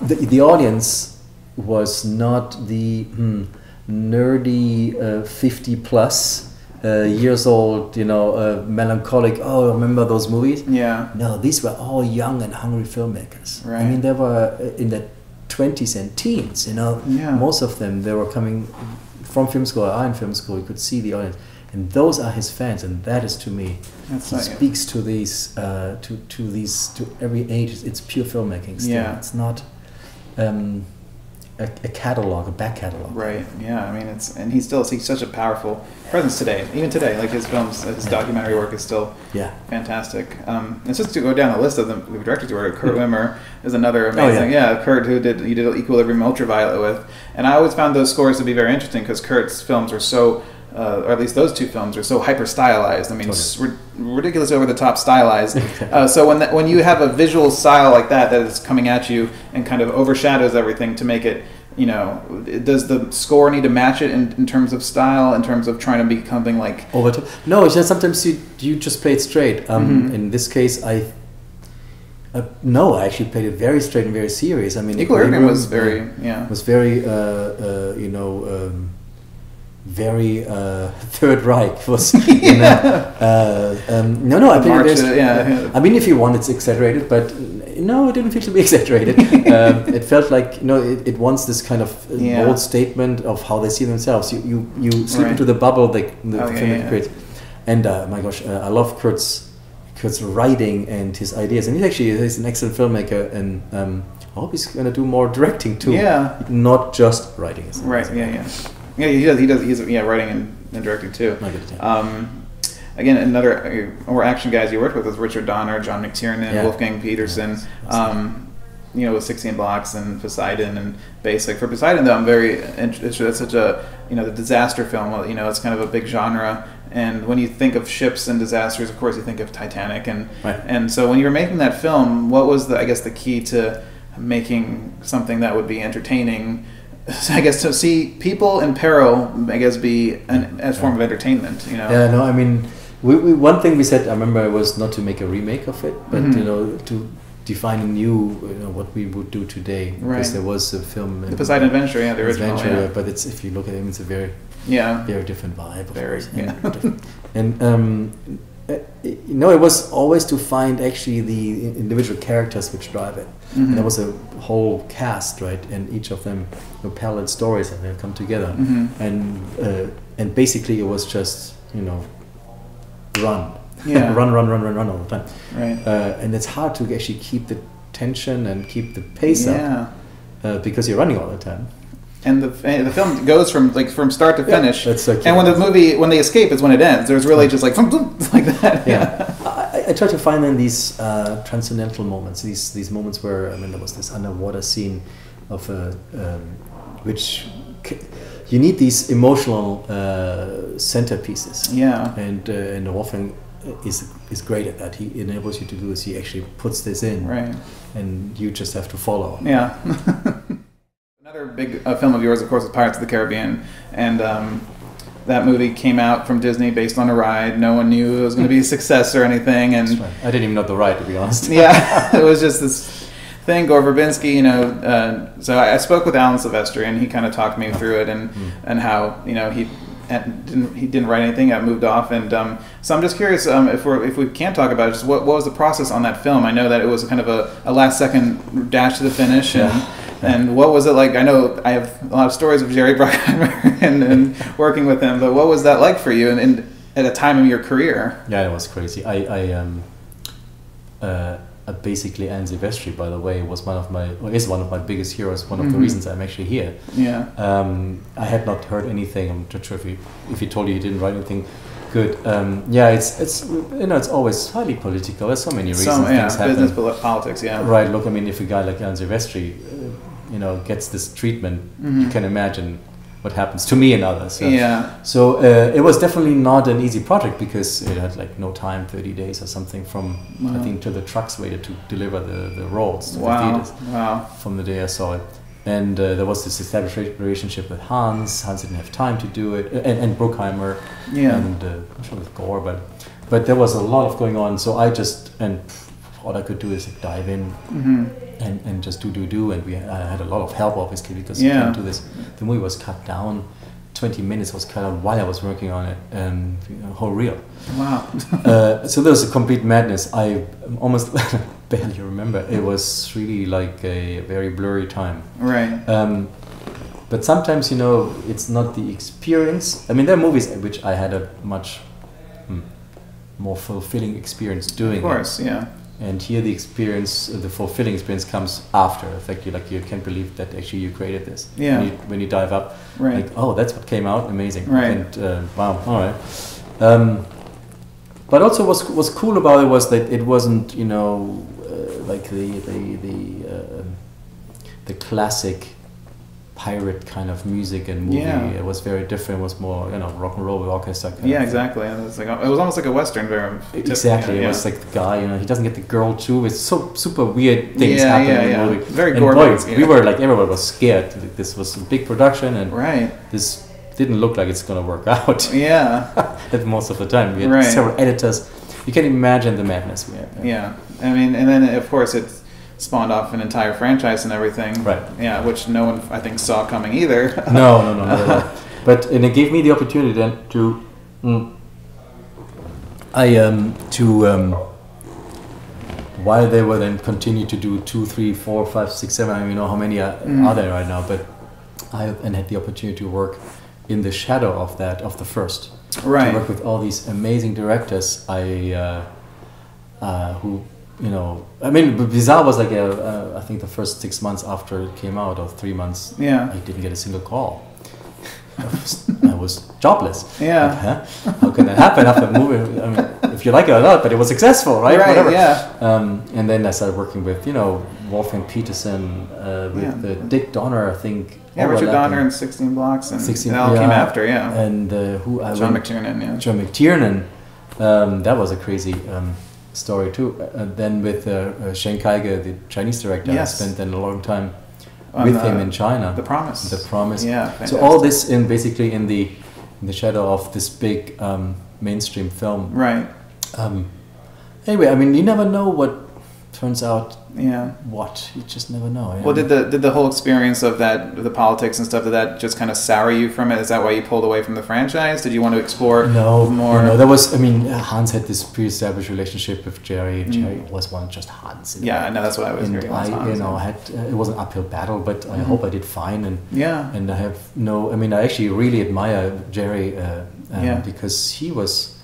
[SPEAKER 1] the, the audience was not the hmm, nerdy uh, 50 plus uh, years old, you know, uh, melancholic. Oh, remember those movies?
[SPEAKER 2] Yeah.
[SPEAKER 1] No, these were all young and hungry filmmakers.
[SPEAKER 2] Right.
[SPEAKER 1] I mean, they were uh, in the 20s and teens. You know,
[SPEAKER 2] yeah.
[SPEAKER 1] most of them they were coming from film school, I in film school, you could see the audience, and those are his fans, and that is to me.
[SPEAKER 2] That's
[SPEAKER 1] he speaks to these, uh, to to these, to every age. It's pure filmmaking. Still.
[SPEAKER 2] Yeah,
[SPEAKER 1] it's not. Um, a, a, catalog, a back catalog.
[SPEAKER 2] Right. Yeah. I mean, it's and he still he's such a powerful presence today. Even today, like his films, his yeah. documentary work is still
[SPEAKER 1] yeah
[SPEAKER 2] fantastic. Um, and just to go down the list of the, directors who worked, Kurt mm-hmm. Wimmer is another amazing.
[SPEAKER 1] Oh, yeah.
[SPEAKER 2] yeah. Kurt who did he did Equilibrium Ultraviolet with, and I always found those scores to be very interesting because Kurt's films are so. Uh, or at least those two films are so hyper stylized. I mean, totally. ridiculous, over the top stylized. uh, so when that, when you have a visual style like that that is coming at you and kind of overshadows everything to make it you know, does the score need to match it in, in terms of style, in terms of trying to be something like
[SPEAKER 1] over top? No, it's just sometimes you you just play it straight. Um,
[SPEAKER 2] mm-hmm.
[SPEAKER 1] In this case, I uh, no, I actually played it very straight and very serious. I mean,
[SPEAKER 2] Equilibrium was very yeah
[SPEAKER 1] was very uh, uh, you know. Um, very uh, Third Reich was. yeah. uh, um, no, no, I
[SPEAKER 2] think it yeah.
[SPEAKER 1] I mean, if you want, it's exaggerated, but no, it didn't feel to be exaggerated. um, it felt like you know, it, it wants this kind of uh,
[SPEAKER 2] yeah.
[SPEAKER 1] bold statement of how they see themselves. You you, you slip
[SPEAKER 2] right.
[SPEAKER 1] into the bubble they, the
[SPEAKER 2] oh,
[SPEAKER 1] film creates. And uh, my gosh, uh, I love Kurt's Kurt's writing and his ideas, and he's actually he's an excellent filmmaker, and um, I hope he's going to do more directing too.
[SPEAKER 2] Yeah,
[SPEAKER 1] not just writing.
[SPEAKER 2] Right. Yeah. Yeah. Yeah. He does. He does. He's yeah, writing and, and directing too. Um, again, another uh, more action guys you worked with was Richard Donner, John McTiernan,
[SPEAKER 1] yeah.
[SPEAKER 2] Wolfgang Petersen. Um, you know, with 16 blocks and Poseidon and Basic. For Poseidon, though, I'm very interested. It's such a, you know, the disaster film. You know, it's kind of a big genre. And when you think of ships and disasters, of course, you think of Titanic. And
[SPEAKER 1] right.
[SPEAKER 2] and so when you were making that film, what was the, I guess, the key to making something that would be entertaining? I guess to see people in peril, I guess, be an as form of entertainment. You know.
[SPEAKER 1] Yeah. No, I mean we, we, one thing we said, I remember, was not to make a remake of it, but
[SPEAKER 2] mm-hmm.
[SPEAKER 1] you know, to define a new, you know, what we would do today.
[SPEAKER 2] Right.
[SPEAKER 1] Because there was a film,
[SPEAKER 2] the Poseidon Adventure, yeah, the original,
[SPEAKER 1] Adventure,
[SPEAKER 2] yeah.
[SPEAKER 1] but it's if you look at him, it's a very,
[SPEAKER 2] yeah,
[SPEAKER 1] very different vibe.
[SPEAKER 2] Very,
[SPEAKER 1] yeah. and um, uh, you know, it was always to find actually the individual characters which drive it.
[SPEAKER 2] Mhm.
[SPEAKER 1] And there was a whole cast, right? And each of them you know, parallel stories and they come together.
[SPEAKER 2] Mhm.
[SPEAKER 1] And uh, and basically, it was just you know, run,
[SPEAKER 2] Yeah.
[SPEAKER 1] run, run, run, run, run all the time.
[SPEAKER 2] Right.
[SPEAKER 1] Uh, and it's hard to actually keep the tension and keep the pace up uh, because you're running all the time.
[SPEAKER 2] And the the film goes from like from start to
[SPEAKER 1] Yeah,
[SPEAKER 2] finish.
[SPEAKER 1] that's like-
[SPEAKER 2] and when the movie when they escape is when it ends. There's really just like like that.
[SPEAKER 1] yeah, I, I try to find then these uh, transcendental moments, these these moments where I mean there was this underwater scene of a um, which you need these emotional uh, centerpieces,
[SPEAKER 2] Yeah.
[SPEAKER 1] and uh, and Wolfgang is is great at that. He enables you to do this. He actually puts this in,
[SPEAKER 2] Right.
[SPEAKER 1] and you just have to follow.
[SPEAKER 2] Yeah. Another big uh, film of yours, of course, is Pirates of the Caribbean, and um, that movie came out from Disney based on a ride. No one knew it was going to be a success or anything, and
[SPEAKER 1] right. I didn't even know the ride, to be honest.
[SPEAKER 2] yeah, it was just this thing. Gore Verbinski, you know. Uh, so I, I spoke with Alan Silvestri, and he kind of talked me through it, and
[SPEAKER 1] Mm.
[SPEAKER 2] and how you know he. and Didn't, he didn't write anything. I moved off, and um, so I'm just curious um, if we if we can talk about it, just what, what was the process on that film? I know that it was kind of a, a last second dash to the finish, and
[SPEAKER 1] Yeah.
[SPEAKER 2] And what was it like? I know I have a lot of stories of Jerry Bruckheimer and, and working with him, but what was that like for you, and, and at a time in your career?
[SPEAKER 1] Yeah, it was crazy. I, I um, uh, uh, basically Alan Silvestri, by the way, was one of my, or is one of my biggest heroes. One of the
[SPEAKER 2] Mhm.
[SPEAKER 1] reasons I'm actually here.
[SPEAKER 2] Yeah,
[SPEAKER 1] Um, I had not heard anything. I'm not sure if he, if he told you he didn't write anything good. Um, yeah, it's it's you know it's always highly political. There's so many reasons
[SPEAKER 2] some yeah,
[SPEAKER 1] things happen.
[SPEAKER 2] business politics. Yeah,
[SPEAKER 1] Right. Look, I mean, if a guy like Alan Silvestri, uh, you know, gets this treatment, you
[SPEAKER 2] Mhm.
[SPEAKER 1] can imagine what happens to me and others. So-
[SPEAKER 2] yeah,
[SPEAKER 1] so uh, it was definitely not an easy project because it had like no time, 30 days or something from I think till the trucks waited to deliver the, the rolls to the theaters
[SPEAKER 2] wow,
[SPEAKER 1] from the day I saw it. And uh, there was this established relationship with Hans. Hans didn't have time to do it, uh, and, and Bruckheimer,
[SPEAKER 2] yeah,
[SPEAKER 1] and uh, I'm sure with Gore, but but there was a lot of going on. So I just and all I could do is like dive in
[SPEAKER 2] hmm
[SPEAKER 1] and, and just do do do. And we I had a lot of help obviously because
[SPEAKER 2] Yeah.
[SPEAKER 1] you can't do this. The movie was cut down. 20 minutes was cut out while I was working on it. And you know, whole reel
[SPEAKER 2] wow,
[SPEAKER 1] uh, so there was a complete madness. I almost barely remember. It was really like a very blurry time.
[SPEAKER 2] Right,
[SPEAKER 1] um, but sometimes you know it's not the experience. I mean there are movies which I had a much hmm, more fulfilling experience doing
[SPEAKER 2] of
[SPEAKER 1] it
[SPEAKER 2] course, yeah,
[SPEAKER 1] and here the experience uh, the fulfilling experience comes after in fact you like you can't believe that actually you created this.
[SPEAKER 2] Yeah.
[SPEAKER 1] when you, when you dive up
[SPEAKER 2] right,
[SPEAKER 1] like oh that's what came out? Amazing.
[SPEAKER 2] Right.
[SPEAKER 1] and uh, wow all right. Um, but also what's was cool about it was that it wasn't you know uh, like the the the uh, the classic pirate kind of music and movie
[SPEAKER 2] Yeah.
[SPEAKER 1] it was very different it was more you know rock and roll with orchestra kind
[SPEAKER 2] yeah,
[SPEAKER 1] of
[SPEAKER 2] exactly. It was like it was almost like a western, very
[SPEAKER 1] Exactly,
[SPEAKER 2] Yeah,
[SPEAKER 1] it was like the guy, you know, he doesn't get the girl too. It's so super weird things
[SPEAKER 2] Yeah,
[SPEAKER 1] happen
[SPEAKER 2] yeah,
[SPEAKER 1] in the
[SPEAKER 2] yeah.
[SPEAKER 1] movie.
[SPEAKER 2] Very
[SPEAKER 1] and
[SPEAKER 2] gourmet,
[SPEAKER 1] boy,
[SPEAKER 2] yeah.
[SPEAKER 1] we were like everyone was scared. This was a big production, and
[SPEAKER 2] right,
[SPEAKER 1] this didn't look like it's gonna work out.
[SPEAKER 2] yeah,
[SPEAKER 1] at most of the time, we had
[SPEAKER 2] Right.
[SPEAKER 1] several editors. You can imagine the madness we had.
[SPEAKER 2] yeah. I mean, and then of course it spawned off an entire franchise and everything.
[SPEAKER 1] Right.
[SPEAKER 2] Yeah, which no one I think saw coming either.
[SPEAKER 1] No, no, no, at all. But and it gave me the opportunity then to, mm, I um to um. While they were then continue to do two, three, four, five, six, seven. I don't even know how many are,
[SPEAKER 2] Mm.
[SPEAKER 1] are there right now, but I and had the opportunity to work in the shadow of that of the first. To
[SPEAKER 2] right.
[SPEAKER 1] work with all these amazing directors. I uh, uh, who you know. I mean, Bizarre was like a, uh, I think the first six months after it came out, or three months.
[SPEAKER 2] Yeah.
[SPEAKER 1] I didn't get a single call. I was, I was jobless.
[SPEAKER 2] Yeah.
[SPEAKER 1] Like, huh? How can that happen after a movie? I mean, if you like it or not, but it was successful, right?
[SPEAKER 2] Right.
[SPEAKER 1] Whatever.
[SPEAKER 2] Yeah.
[SPEAKER 1] Um, and then I started working with, you know, Wolfgang Petersen, uh, with
[SPEAKER 2] Yeah.
[SPEAKER 1] uh, Dick Donner, I think.
[SPEAKER 2] Yeah, Richard. Donner and 16 Blocks, and
[SPEAKER 1] 16
[SPEAKER 2] it all came after, yeah.
[SPEAKER 1] And uh, who I
[SPEAKER 2] John
[SPEAKER 1] went-
[SPEAKER 2] McTiernan, yeah.
[SPEAKER 1] John McTiernan. Um, that was a crazy um, story too. Uh, then with uh, uh, Chen Kaige, the Chinese director,
[SPEAKER 2] Yes.
[SPEAKER 1] I spent then a long time with
[SPEAKER 2] the-
[SPEAKER 1] him in China.
[SPEAKER 2] The Promise.
[SPEAKER 1] The Promise.
[SPEAKER 2] Yeah.
[SPEAKER 1] so all this in basically in the in the shadow of this big um, mainstream film.
[SPEAKER 2] Right.
[SPEAKER 1] Um, anyway, I mean, you never know what turns out
[SPEAKER 2] yeah.
[SPEAKER 1] what? You just never know
[SPEAKER 2] well did the did the whole experience of that the politics and stuff did that just kind of sour you from it? Is that why you pulled away from the franchise? Did you want to explore
[SPEAKER 1] no
[SPEAKER 2] more?
[SPEAKER 1] no there was i mean hans had this pre-established relationship with jerry mm. jerry was one just hans
[SPEAKER 2] yeah no that's what i was
[SPEAKER 1] and
[SPEAKER 2] hearing
[SPEAKER 1] i
[SPEAKER 2] hans,
[SPEAKER 1] you know had uh, it was an uphill battle but mm-hmm. i hope i did fine and
[SPEAKER 2] yeah.
[SPEAKER 1] and i have no i mean i actually really admire jerry uh, um,
[SPEAKER 2] Yeah.
[SPEAKER 1] because he was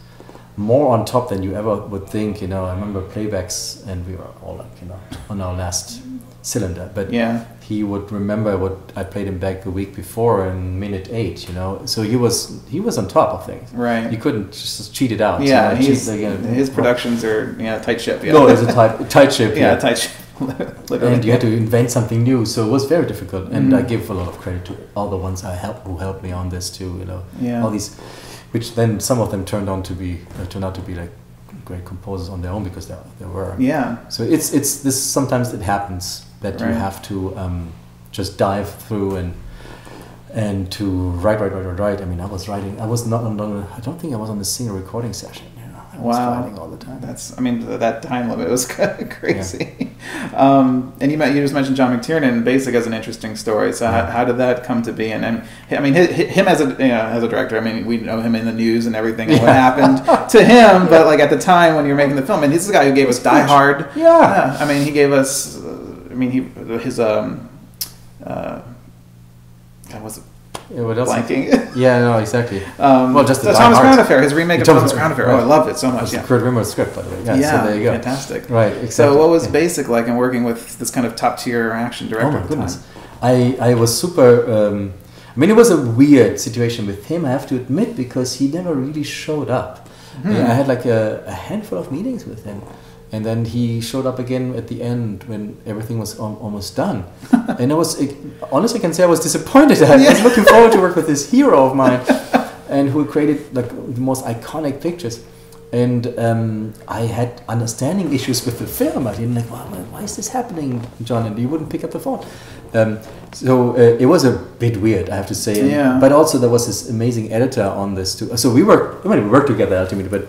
[SPEAKER 1] more on top than you ever would think. You know, I remember playbacks, and we were all like, you know, on our last cylinder. But
[SPEAKER 2] yeah
[SPEAKER 1] he would remember what I played him back the week before in minute eight. You know, so he was he was on top of things.
[SPEAKER 2] right
[SPEAKER 1] You couldn't just cheat it out. you
[SPEAKER 2] yeah
[SPEAKER 1] know,
[SPEAKER 2] he's,
[SPEAKER 1] cheat, like, uh,
[SPEAKER 2] his productions are yeah tight ship yeah
[SPEAKER 1] No, it's a tight tight ship.
[SPEAKER 2] yeah
[SPEAKER 1] yeah.
[SPEAKER 2] tight ship
[SPEAKER 1] and you had to invent something new, so it was very difficult. And
[SPEAKER 2] Mhm.
[SPEAKER 1] I give a lot of credit to all the ones I helped who helped me on this too. You know,
[SPEAKER 2] yeah
[SPEAKER 1] all these, which then some of them turned on to be uh, turned out to be like great composers on their own because there there were.
[SPEAKER 2] yeah
[SPEAKER 1] So it's it's this sometimes it happens that you have to um, just dive through and and to write write write write write. I mean, I was writing. I was not on. on I don't think I was on the single recording session. I was
[SPEAKER 2] Wow.
[SPEAKER 1] writing all the time.
[SPEAKER 2] That's, I mean, th- that time limit was crazy. Um, and you, you just mentioned John McTiernan. Basic as an interesting story. So
[SPEAKER 1] Yeah.
[SPEAKER 2] how, how did that come to be? And, and I mean, hi- hi- him as a you know, as a director. I mean, we know him in the news and everything. And what happened to him? But like at the time when you were making the film, and he's the guy who gave us Die Hard.
[SPEAKER 1] Yeah.
[SPEAKER 2] Yeah, I mean, he gave us. Uh, I mean, he his um. Uh, God, what's it?
[SPEAKER 1] Yeah, what else?
[SPEAKER 2] Blanking.
[SPEAKER 1] Yeah, no, exactly.
[SPEAKER 2] Um,
[SPEAKER 1] Well, just the
[SPEAKER 2] the Thomas Crown Affair, his remake of
[SPEAKER 1] Thomas-
[SPEAKER 2] Thomas Crown Affair. Oh, I
[SPEAKER 1] right.
[SPEAKER 2] loved it so much.
[SPEAKER 1] That's
[SPEAKER 2] Yeah,
[SPEAKER 1] the Kurt Wimmer script, by the way. Yeah,
[SPEAKER 2] yeah,
[SPEAKER 1] so there you go.
[SPEAKER 2] fantastic.
[SPEAKER 1] Right, exactly.
[SPEAKER 2] So, what was
[SPEAKER 1] Yeah.
[SPEAKER 2] Basic like in working with this kind of top tier action director?
[SPEAKER 1] Oh my
[SPEAKER 2] the
[SPEAKER 1] goodness.
[SPEAKER 2] time?
[SPEAKER 1] I, I was super. Um, I mean, it was a weird situation with him, I have to admit, because he never really showed up.
[SPEAKER 2] Hmm.
[SPEAKER 1] I had like a, a handful of meetings with him. And then he showed up again at the end when everything was al- almost done. and I was, it, honestly, I can say I was disappointed. I was looking forward to work with this hero of mine and who created like the most iconic pictures. And um, I had understanding issues with the film. I didn't like, why, why is this happening, John? And he wouldn't pick up the phone. Um, so uh, it was a bit weird, I have to say.
[SPEAKER 2] Yeah.
[SPEAKER 1] But also there was this amazing editor on this too. So we worked, I mean, we worked together ultimately, but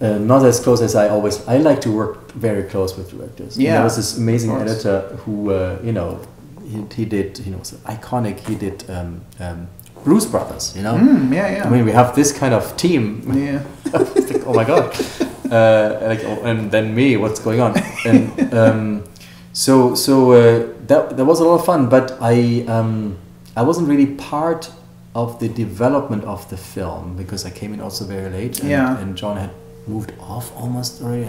[SPEAKER 1] uh, not as close as I always. I like to work very close with directors. And
[SPEAKER 2] Yeah,
[SPEAKER 1] there was this amazing editor who, uh, you know, he, he did, you know, was iconic. He did um, um, Blues Brothers. You know,
[SPEAKER 2] Mm, yeah, yeah.
[SPEAKER 1] I mean, we have this kind of team.
[SPEAKER 2] yeah.
[SPEAKER 1] Like, oh my god! Uh, like, oh, and then me, what's going on? And um, so, so uh, that that was a lot of fun. But I um, I wasn't really part of the development of the film because I came in also very late. And,
[SPEAKER 2] Yeah.
[SPEAKER 1] and John had moved off almost already.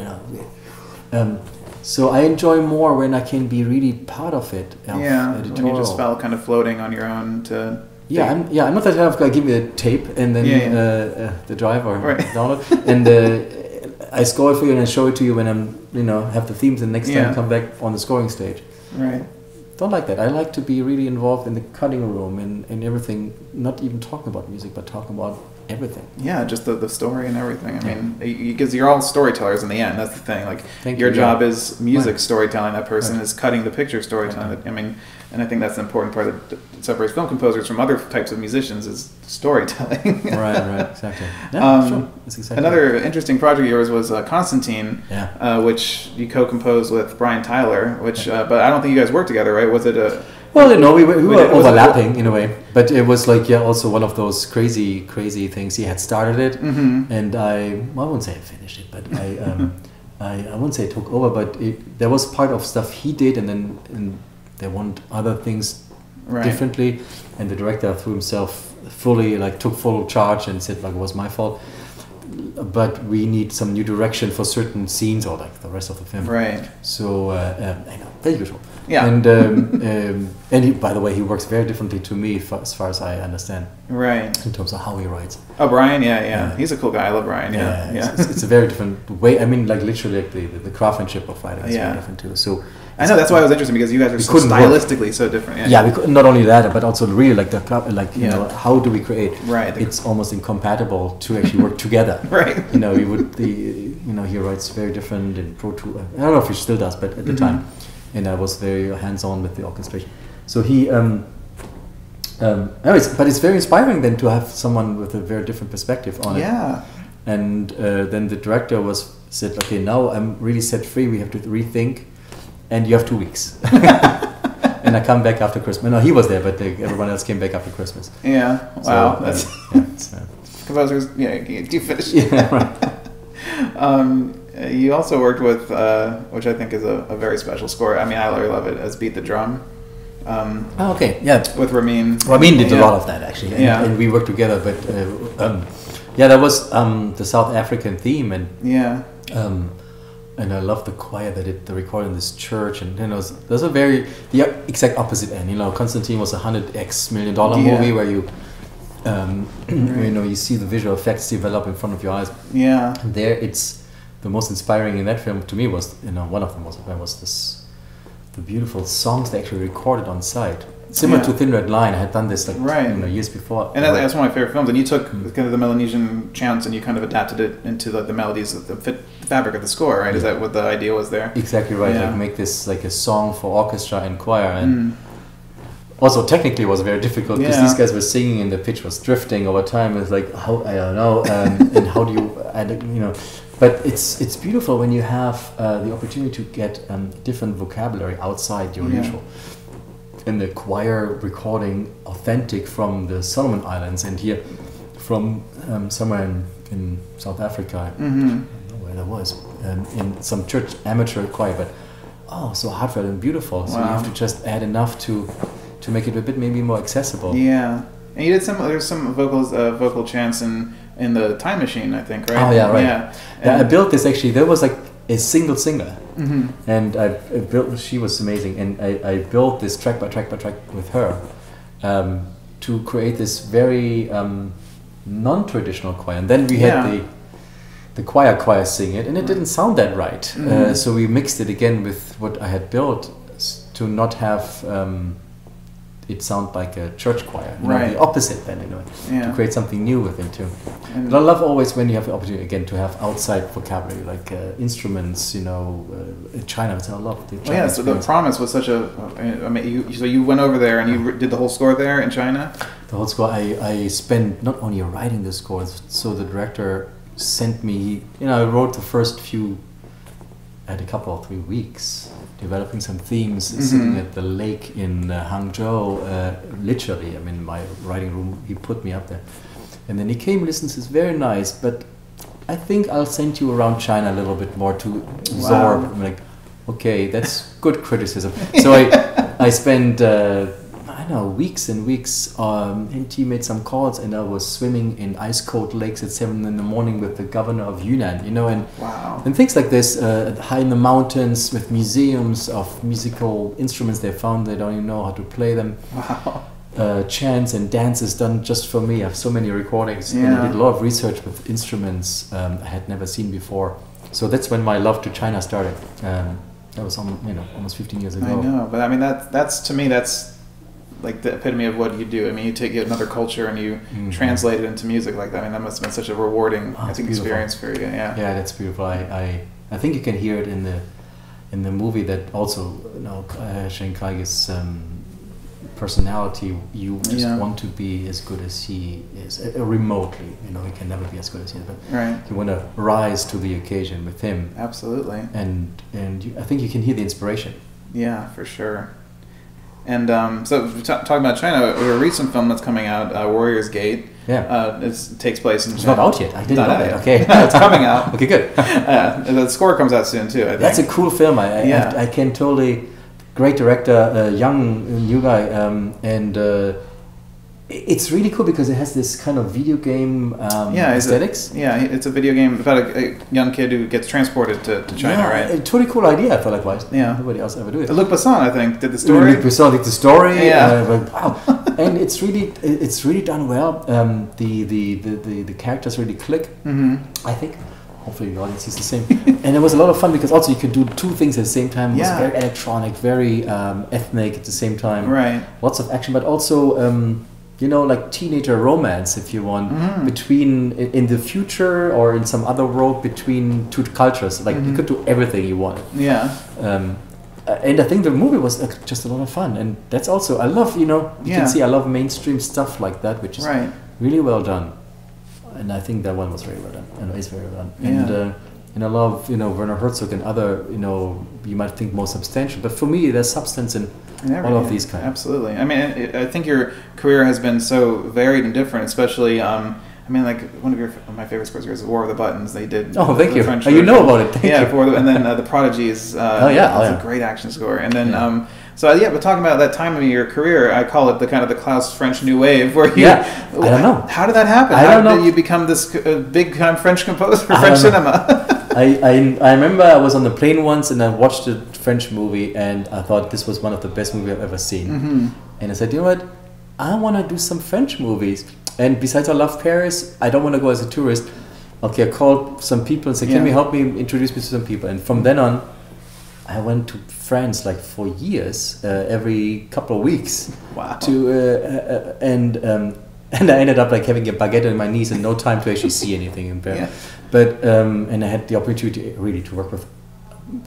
[SPEAKER 1] Um, so I enjoy more when I can be really part of it. Of
[SPEAKER 2] yeah, when you just felt kind of floating on your own to.
[SPEAKER 1] Yeah, I'm, yeah, I'm not that kind of guy. Give me a tape and then
[SPEAKER 2] Yeah, yeah.
[SPEAKER 1] Uh, uh, the drive or
[SPEAKER 2] Right.
[SPEAKER 1] download, and uh, I score it for you and I show it to you when I'm, you know, have the themes. And next
[SPEAKER 2] Yeah.
[SPEAKER 1] time come back on the scoring stage.
[SPEAKER 2] Right.
[SPEAKER 1] Don't like that. I like to be really involved in the cutting room and, and everything. Not even talking about music, but talking about everything.
[SPEAKER 2] Yeah, just the, the story and everything. I mean, because you're all storytellers in the end. That's the thing. Like
[SPEAKER 1] Thank
[SPEAKER 2] your
[SPEAKER 1] you,
[SPEAKER 2] job
[SPEAKER 1] yeah.
[SPEAKER 2] is music
[SPEAKER 1] Right.
[SPEAKER 2] storytelling. That person
[SPEAKER 1] Right.
[SPEAKER 2] is cutting the picture storytelling.
[SPEAKER 1] Right.
[SPEAKER 2] I mean, and I think that's an important part that separates film composers from other types of musicians is storytelling.
[SPEAKER 1] right, right, exactly. Yeah,
[SPEAKER 2] Um,
[SPEAKER 1] sure. That's exactly.
[SPEAKER 2] Another interesting project of yours was uh, Constantine,
[SPEAKER 1] Yeah.
[SPEAKER 2] uh, which you co-composed with Brian Tyler. Which, uh, but I don't think you guys worked together, right? Was it a?
[SPEAKER 1] Well, you know, we were, we were
[SPEAKER 2] it- was it-
[SPEAKER 1] overlapping in a way, but it was like yeah, also one of those crazy, crazy things. He had started it,
[SPEAKER 2] Mhm.
[SPEAKER 1] and I, well, I wouldn't say I finished it, but I, um, I, I wouldn't say I took over, but it, there was part of stuff he did, and then and they want other things
[SPEAKER 2] Right.
[SPEAKER 1] differently, and the director threw himself fully like took full charge and said like it was my fault. But we need some new direction for certain scenes or like the rest of the film.
[SPEAKER 2] Right.
[SPEAKER 1] So, uh, um, I know, the usual.
[SPEAKER 2] Yeah.
[SPEAKER 1] And um, um, and he, by the way, he works very differently to me, fa- as far as I understand,
[SPEAKER 2] Right.
[SPEAKER 1] in terms of how he writes.
[SPEAKER 2] Oh, Brian. Yeah, yeah.
[SPEAKER 1] Yeah.
[SPEAKER 2] He's a cool guy. I love Brian. Yeah. Yeah.
[SPEAKER 1] It's, it's a very different way. I mean, like literally, like the, the, the craftsmanship of writing is
[SPEAKER 2] Yeah.
[SPEAKER 1] very different too. So
[SPEAKER 2] I know that's why it was interesting because you guys are so
[SPEAKER 1] couldn't work.
[SPEAKER 2] stylistically so different. Yeah.
[SPEAKER 1] yeah, we could, not only that, but also really like the like you
[SPEAKER 2] Yeah.
[SPEAKER 1] know how do we create?
[SPEAKER 2] Right.
[SPEAKER 1] It's almost incompatible to actually work together.
[SPEAKER 2] Right.
[SPEAKER 1] You know, he would the you know he writes very different in Pro Tool. I don't know if he still does, but at the
[SPEAKER 2] Mhm.
[SPEAKER 1] time, and I was very hands on with the orchestration. So he. Um, um, anyways, but it's very inspiring then to have someone with a very different perspective on it.
[SPEAKER 2] Yeah.
[SPEAKER 1] and uh, then the director was said, okay, now I'm really set free. We have to rethink, and you have two weeks. and I come back after Christmas. No, he was there, but they, everyone else came back after Christmas.
[SPEAKER 2] Yeah. Wow. So, that's yeah, so. composers. Yeah. Do you finish?
[SPEAKER 1] Yeah. Right.
[SPEAKER 2] um, you also worked with, uh, which I think is a, a, very special score. I mean, I really love it as "Beat the Drum."
[SPEAKER 1] Um, oh, okay, yeah.
[SPEAKER 2] With Ramin.
[SPEAKER 1] Ramin did yeah. a lot of that actually, and, yeah. and we worked together. But uh, um, yeah, that was um, the South African theme, and
[SPEAKER 2] yeah,
[SPEAKER 1] um, and I love the choir that did the recording in this church, and you know, there's a very the exact opposite end. You know, Constantine was a hundred x million dollar yeah. movie where you. Um, right. you know, you see the visual effects develop in front of your eyes.
[SPEAKER 2] Yeah.
[SPEAKER 1] And there, it's the most inspiring in that film to me was, you know, one of the most inspiring was this, the beautiful songs they actually recorded on site similar yeah. to Thin Red Line. I had done this like right. you know, years before.
[SPEAKER 2] And that's one of my favorite films. And you took mm-hmm. kind of the Melanesian chants and you kind of adapted it into the, the melodies of the fit, fabric of the score, right? Yeah. Is that what the idea was there?
[SPEAKER 1] Exactly right. Yeah. Like make this like a song for orchestra and choir and. Mm. Also, technically, it was very difficult because these guys were singing and the pitch was drifting over time. It's like how I don't know, um, and how do you, add, you know, but it's it's beautiful when you have uh, the opportunity to get um, different vocabulary outside your usual in the choir recording authentic from the Solomon Islands and here from um, somewhere in, in South Africa.
[SPEAKER 2] Mm-hmm. I don't
[SPEAKER 1] know where that was. Um, in some church amateur choir, but oh, so heartfelt and beautiful. So wow. you have to just add enough to to make it a bit maybe more accessible.
[SPEAKER 2] Yeah, and you did some. There's some vocals, uh, vocal chants in in the Time Machine, I think, right?
[SPEAKER 1] Oh yeah, right. Yeah, yeah I built this actually. There was like a single singer,
[SPEAKER 2] mm-hmm.
[SPEAKER 1] and I, I, built. She was amazing, and I, I built this track by track by track with her um, to create this very um, non-traditional choir. And then we yeah. had the the choir choir sing it, and it didn't sound that right. Mm-hmm. Uh, so we mixed it again with what I had built to not have. Um, it sound like a church choir. You right. Know, the opposite then, you know, yeah. to create something new with it too. And I love always when you have the opportunity again to have outside vocabulary like uh, instruments. You know, uh, in China, a lot.
[SPEAKER 2] The China well, yeah, so the promise was such a. I mean, you, so you went over there and you did the whole score there in China.
[SPEAKER 1] The whole score. I I spent not only writing the score, so the director sent me. You know, I wrote the first few. I had a couple of three weeks developing some themes mm-hmm. sitting at the lake in uh, Hangzhou. Uh, literally, I mean, my writing room, he put me up there. And then he came, listens, it's very nice, but I think I'll send you around China a little bit more to absorb. Wow. I'm like, okay, that's good criticism. So I, I spent uh, I know, weeks and weeks. Um, and he made some calls, and I was swimming in ice cold lakes at seven in the morning with the governor of Yunnan, you know, and
[SPEAKER 2] wow.
[SPEAKER 1] and things like this, uh, high in the mountains with museums of musical instruments they found. They don't even know how to play them.
[SPEAKER 2] Wow.
[SPEAKER 1] Uh, chants and dances done just for me. I have so many recordings, yeah. and I did a lot of research with instruments um, I had never seen before. So that's when my love to China started. Um, that was almost, you know almost 15 years ago.
[SPEAKER 2] I know, but I mean that that's to me that's like the epitome of what you do. I mean, you take another culture and you mm-hmm. translate it into music like that. I mean, that must have been such a rewarding, oh, I think, experience for you. Yeah.
[SPEAKER 1] Yeah, that's beautiful. I, I, I think you can hear it in the, in the movie that also, you know, uh, Chen Kaige's um, personality. You just yeah. want to be as good as he is, uh, remotely. You know, he can never be as good as he is, but
[SPEAKER 2] right.
[SPEAKER 1] you want to rise to the occasion with him.
[SPEAKER 2] Absolutely.
[SPEAKER 1] And and you, I think you can hear the inspiration.
[SPEAKER 2] Yeah, for sure. And um, so, t- talking about China, a recent film that's coming out, uh, Warriors Gate.
[SPEAKER 1] Yeah.
[SPEAKER 2] Uh, it takes place in.
[SPEAKER 1] It's China. not out yet. I didn't know that. Okay.
[SPEAKER 2] it's coming out.
[SPEAKER 1] okay, good.
[SPEAKER 2] Uh, the score comes out soon too. I think.
[SPEAKER 1] That's a cool film. I, I yeah. I, I can totally. Great director, uh, young new guy, um, and uh, it's really cool because it has this kind of video game um, yeah, aesthetics.
[SPEAKER 2] A, yeah, it's a video game about a, a, young kid who gets transported to, to China,
[SPEAKER 1] yeah,
[SPEAKER 2] right?
[SPEAKER 1] A totally cool idea. I feel like why
[SPEAKER 2] yeah.
[SPEAKER 1] nobody else ever do it.
[SPEAKER 2] Luc Besson, I think, did the story.
[SPEAKER 1] Luc Besson did the story.
[SPEAKER 2] Yeah,
[SPEAKER 1] uh, wow, and it's really it's really done well. Um, the, the, the, the the characters really click.
[SPEAKER 2] Mm-hmm.
[SPEAKER 1] I think. Hopefully the audience is the same. and it was a lot of fun because also you could do two things at the same time. It yeah. was very electronic, very um, ethnic at the same time.
[SPEAKER 2] Right.
[SPEAKER 1] Lots of action, but also um, you know, like teenager romance, if you want,
[SPEAKER 2] mm.
[SPEAKER 1] between in the future or in some other world between two cultures. Like mm-hmm. you could do everything you want.
[SPEAKER 2] Yeah.
[SPEAKER 1] Um, and I think the movie was just a lot of fun, and that's also I love. You know, you yeah. can see I love mainstream stuff like that, which is
[SPEAKER 2] right.
[SPEAKER 1] really well done. And I think that one was very well done, and is very well done. And uh, and I love you know Werner Herzog and other you know you might think more substantial, but for me there's substance in all of these kind.
[SPEAKER 2] Absolutely. I mean, I think your career has been so varied and different, especially. Um, I mean, like one of your one of my favorite scores is War of the Buttons. They did.
[SPEAKER 1] Oh, thank
[SPEAKER 2] the
[SPEAKER 1] you.
[SPEAKER 2] French
[SPEAKER 1] oh, you know about it. Thank
[SPEAKER 2] yeah,
[SPEAKER 1] you.
[SPEAKER 2] the, and then uh, the Prodigies. Uh,
[SPEAKER 1] Oh, yeah, oh, yeah.
[SPEAKER 2] a great action score. And then,
[SPEAKER 1] Yeah.
[SPEAKER 2] um, so yeah, but talking about that time of your career, I call it the kind of the Klaus French New Wave, where you.
[SPEAKER 1] Yeah, I don't know.
[SPEAKER 2] How did that happen?
[SPEAKER 1] I
[SPEAKER 2] how
[SPEAKER 1] don't know.
[SPEAKER 2] did you become this big kind of French composer for
[SPEAKER 1] I
[SPEAKER 2] French cinema?
[SPEAKER 1] I, I, I remember I was on the plane once and I watched a French movie and I thought this was one of the best movies I've ever seen.
[SPEAKER 2] hmm
[SPEAKER 1] And I said, you know what? I want to do some French movies. And besides, I love Paris. I don't want to go as a tourist. Okay, I called some people and said, can
[SPEAKER 2] Yeah.
[SPEAKER 1] you help me introduce me to some people? And from then on, I went to France like for years, uh, every couple of weeks.
[SPEAKER 2] Wow.
[SPEAKER 1] To uh, uh, and um, and I ended up like having a baguette on my knees and no time to actually see anything in Paris.
[SPEAKER 2] Yeah.
[SPEAKER 1] But um, and I had the opportunity really to work with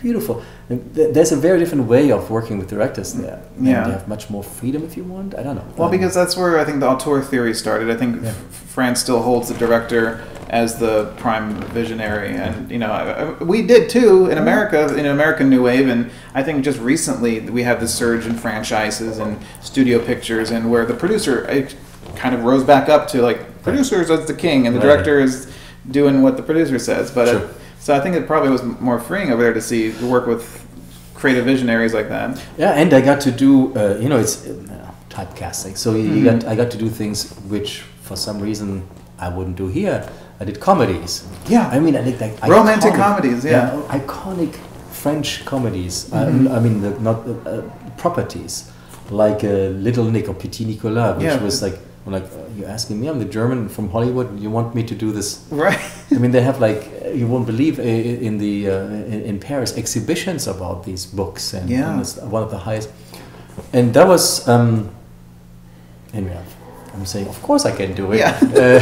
[SPEAKER 1] beautiful. There's a very different way of working with directors there. And
[SPEAKER 2] Yeah.
[SPEAKER 1] they have much more freedom if you want. I don't know.
[SPEAKER 2] Well,
[SPEAKER 1] Um,
[SPEAKER 2] because that's where I think the auteur theory started. I think
[SPEAKER 1] Yeah.
[SPEAKER 2] f- France still holds the director as the prime visionary, and you know I- I- we did too in America in American New Wave, and I think just recently we have this surge in franchises and studio pictures, and where the producer kind of rose back up to like producers as the king, and the director is doing what the producer says. But
[SPEAKER 1] Sure.
[SPEAKER 2] it, so I think it probably was more freeing over there to see to work with creative visionaries like that.
[SPEAKER 1] Yeah, and I got to do, uh, you know, it's uh, typecasting. So you
[SPEAKER 2] Mhm.
[SPEAKER 1] got, I got to do things which, for some reason, I wouldn't do here. I did comedies.
[SPEAKER 2] Yeah.
[SPEAKER 1] I mean, I did like
[SPEAKER 2] Romantic
[SPEAKER 1] iconic-
[SPEAKER 2] comedies, yeah.
[SPEAKER 1] iconic French comedies.
[SPEAKER 2] Mhm.
[SPEAKER 1] I, I mean, the, not uh, uh, properties like uh, Little Nick or Petit Nicolas, which
[SPEAKER 2] Yeah.
[SPEAKER 1] was like, like uh, you're asking me, I'm the German from Hollywood. You want me to do this
[SPEAKER 2] Right.
[SPEAKER 1] I mean, they have like you won't believe in the uh, in, Paris exhibitions about these books, and,
[SPEAKER 2] Yeah.
[SPEAKER 1] and it's one of the highest. And that was, um, anyway, I'm saying, of course I can do it.
[SPEAKER 2] Yeah.
[SPEAKER 1] Uh,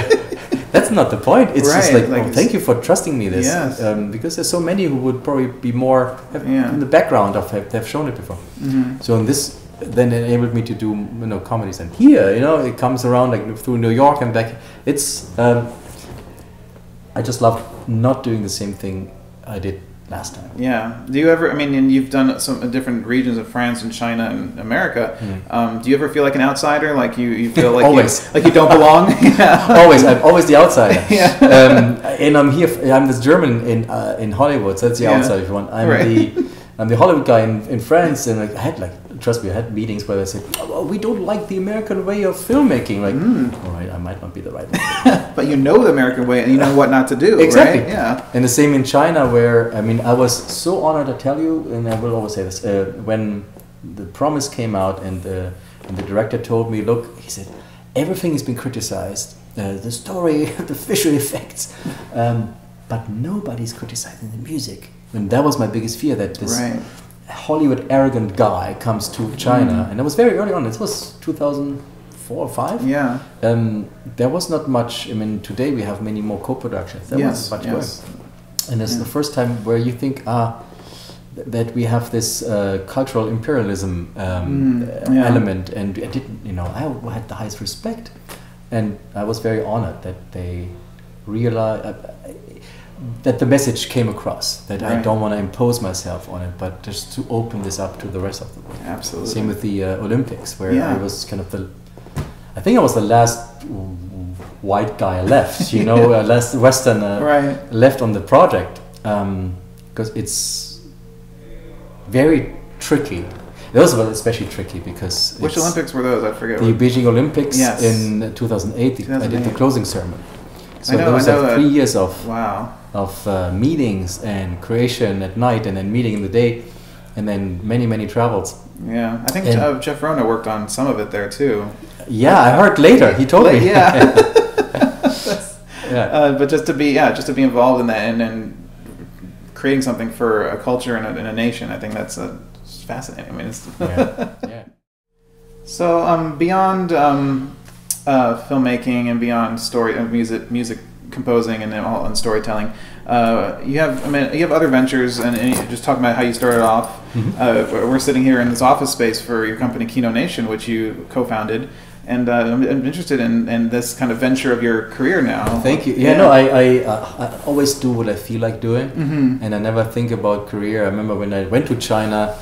[SPEAKER 1] that's not the point. It's just like,
[SPEAKER 2] like
[SPEAKER 1] oh, thank you for trusting me this,
[SPEAKER 2] Yes.
[SPEAKER 1] um, because there's so many who would probably be more have,
[SPEAKER 2] Yeah.
[SPEAKER 1] in the background of have, have shown it before.
[SPEAKER 2] hmm
[SPEAKER 1] So in this then enabled me to do you know comedies, and here you know it comes around like through New York and back. It's um, I just love not doing the same thing I did last time.
[SPEAKER 2] Yeah. Do you ever? I mean, and you've done some different regions of France and China and America.
[SPEAKER 1] Mm.
[SPEAKER 2] Um, do you ever feel like an outsider? Like you, you feel like
[SPEAKER 1] Always.
[SPEAKER 2] you, like you don't belong? yeah.
[SPEAKER 1] always, I'm always the outsider.
[SPEAKER 2] Yeah.
[SPEAKER 1] Um, and I'm here. I'm this German in uh, in Hollywood. So that's the
[SPEAKER 2] Yeah.
[SPEAKER 1] outside if you want. I'm
[SPEAKER 2] Right.
[SPEAKER 1] the I'm the Hollywood guy in, in France, and I had like trust me, I had meetings where they said, oh, "We don't like the American way of filmmaking." Like,
[SPEAKER 2] Mm.
[SPEAKER 1] all right, I might not be the right one.
[SPEAKER 2] But you know the American way, and you know what not to do.
[SPEAKER 1] Exactly.
[SPEAKER 2] Right? Yeah.
[SPEAKER 1] And the same in China, where I mean, I was so honored to tell you, and I will always say this: uh, when the promise came out, and the and the director told me, "Look," he said, "everything has been criticized: uh, the story, the visual effects, um, but nobody's criticizing the music." And that was my biggest fear that this
[SPEAKER 2] Right.
[SPEAKER 1] Hollywood arrogant guy comes to China,
[SPEAKER 2] Mm.
[SPEAKER 1] and that was very early on. This was 2004 or five.
[SPEAKER 2] Yeah.
[SPEAKER 1] Um, there was not much. I mean, today we have many more co-productions. There
[SPEAKER 2] yes.
[SPEAKER 1] was much
[SPEAKER 2] yes.
[SPEAKER 1] And it's
[SPEAKER 2] Yeah.
[SPEAKER 1] the first time where you think, ah, th- that we have this uh, cultural imperialism um,
[SPEAKER 2] Mm, yeah.
[SPEAKER 1] element, and I didn't, you know, I had the highest respect, and I was very honored that they realized uh, that the message came across that I don't want to impose myself on it, but just to open this up to the rest of the world.
[SPEAKER 2] Absolutely.
[SPEAKER 1] Same with the uh, Olympics, where
[SPEAKER 2] Yeah.
[SPEAKER 1] I was kind of the, I think I was the last white guy left, you know, uh, last Westerner
[SPEAKER 2] Right.
[SPEAKER 1] left on the project, because it's very tricky. Those were especially tricky because
[SPEAKER 2] Which Olympics were those? I forget.
[SPEAKER 1] The Beijing Olympics
[SPEAKER 2] Yes.
[SPEAKER 1] in 2008. I did the closing ceremony. So
[SPEAKER 2] know-
[SPEAKER 1] there was
[SPEAKER 2] I know
[SPEAKER 1] like
[SPEAKER 2] that.
[SPEAKER 1] three years of
[SPEAKER 2] Wow.
[SPEAKER 1] of uh, meetings and creation at night, and then meeting in the day, and then many many travels.
[SPEAKER 2] Yeah. I think
[SPEAKER 1] And-
[SPEAKER 2] uh, Jeff Rona worked on some of it there too.
[SPEAKER 1] Yeah, I heard later. He told me.
[SPEAKER 2] Yeah.
[SPEAKER 1] yeah.
[SPEAKER 2] Uh, but just to be yeah, just to be involved in that and, and creating something for a culture and a, and a nation, I think that's uh, it's fascinating. I mean, it's
[SPEAKER 1] yeah. yeah.
[SPEAKER 2] so um, beyond um, uh, filmmaking and beyond story uh, music music composing and all and storytelling. Uh, you have I mean you have other ventures and, and just talking about how you started off.
[SPEAKER 1] Mhm.
[SPEAKER 2] Uh, we're we're sitting here in this office space for your company Kino Nation, which you co-founded. and uh, I'm, I'm, interested in, in this kind of venture of your career now.
[SPEAKER 1] Thank you. Yeah, yeah. no, I I, uh, I always do what I feel like doing, mm-hmm. and I never think about career. I remember when I went to China,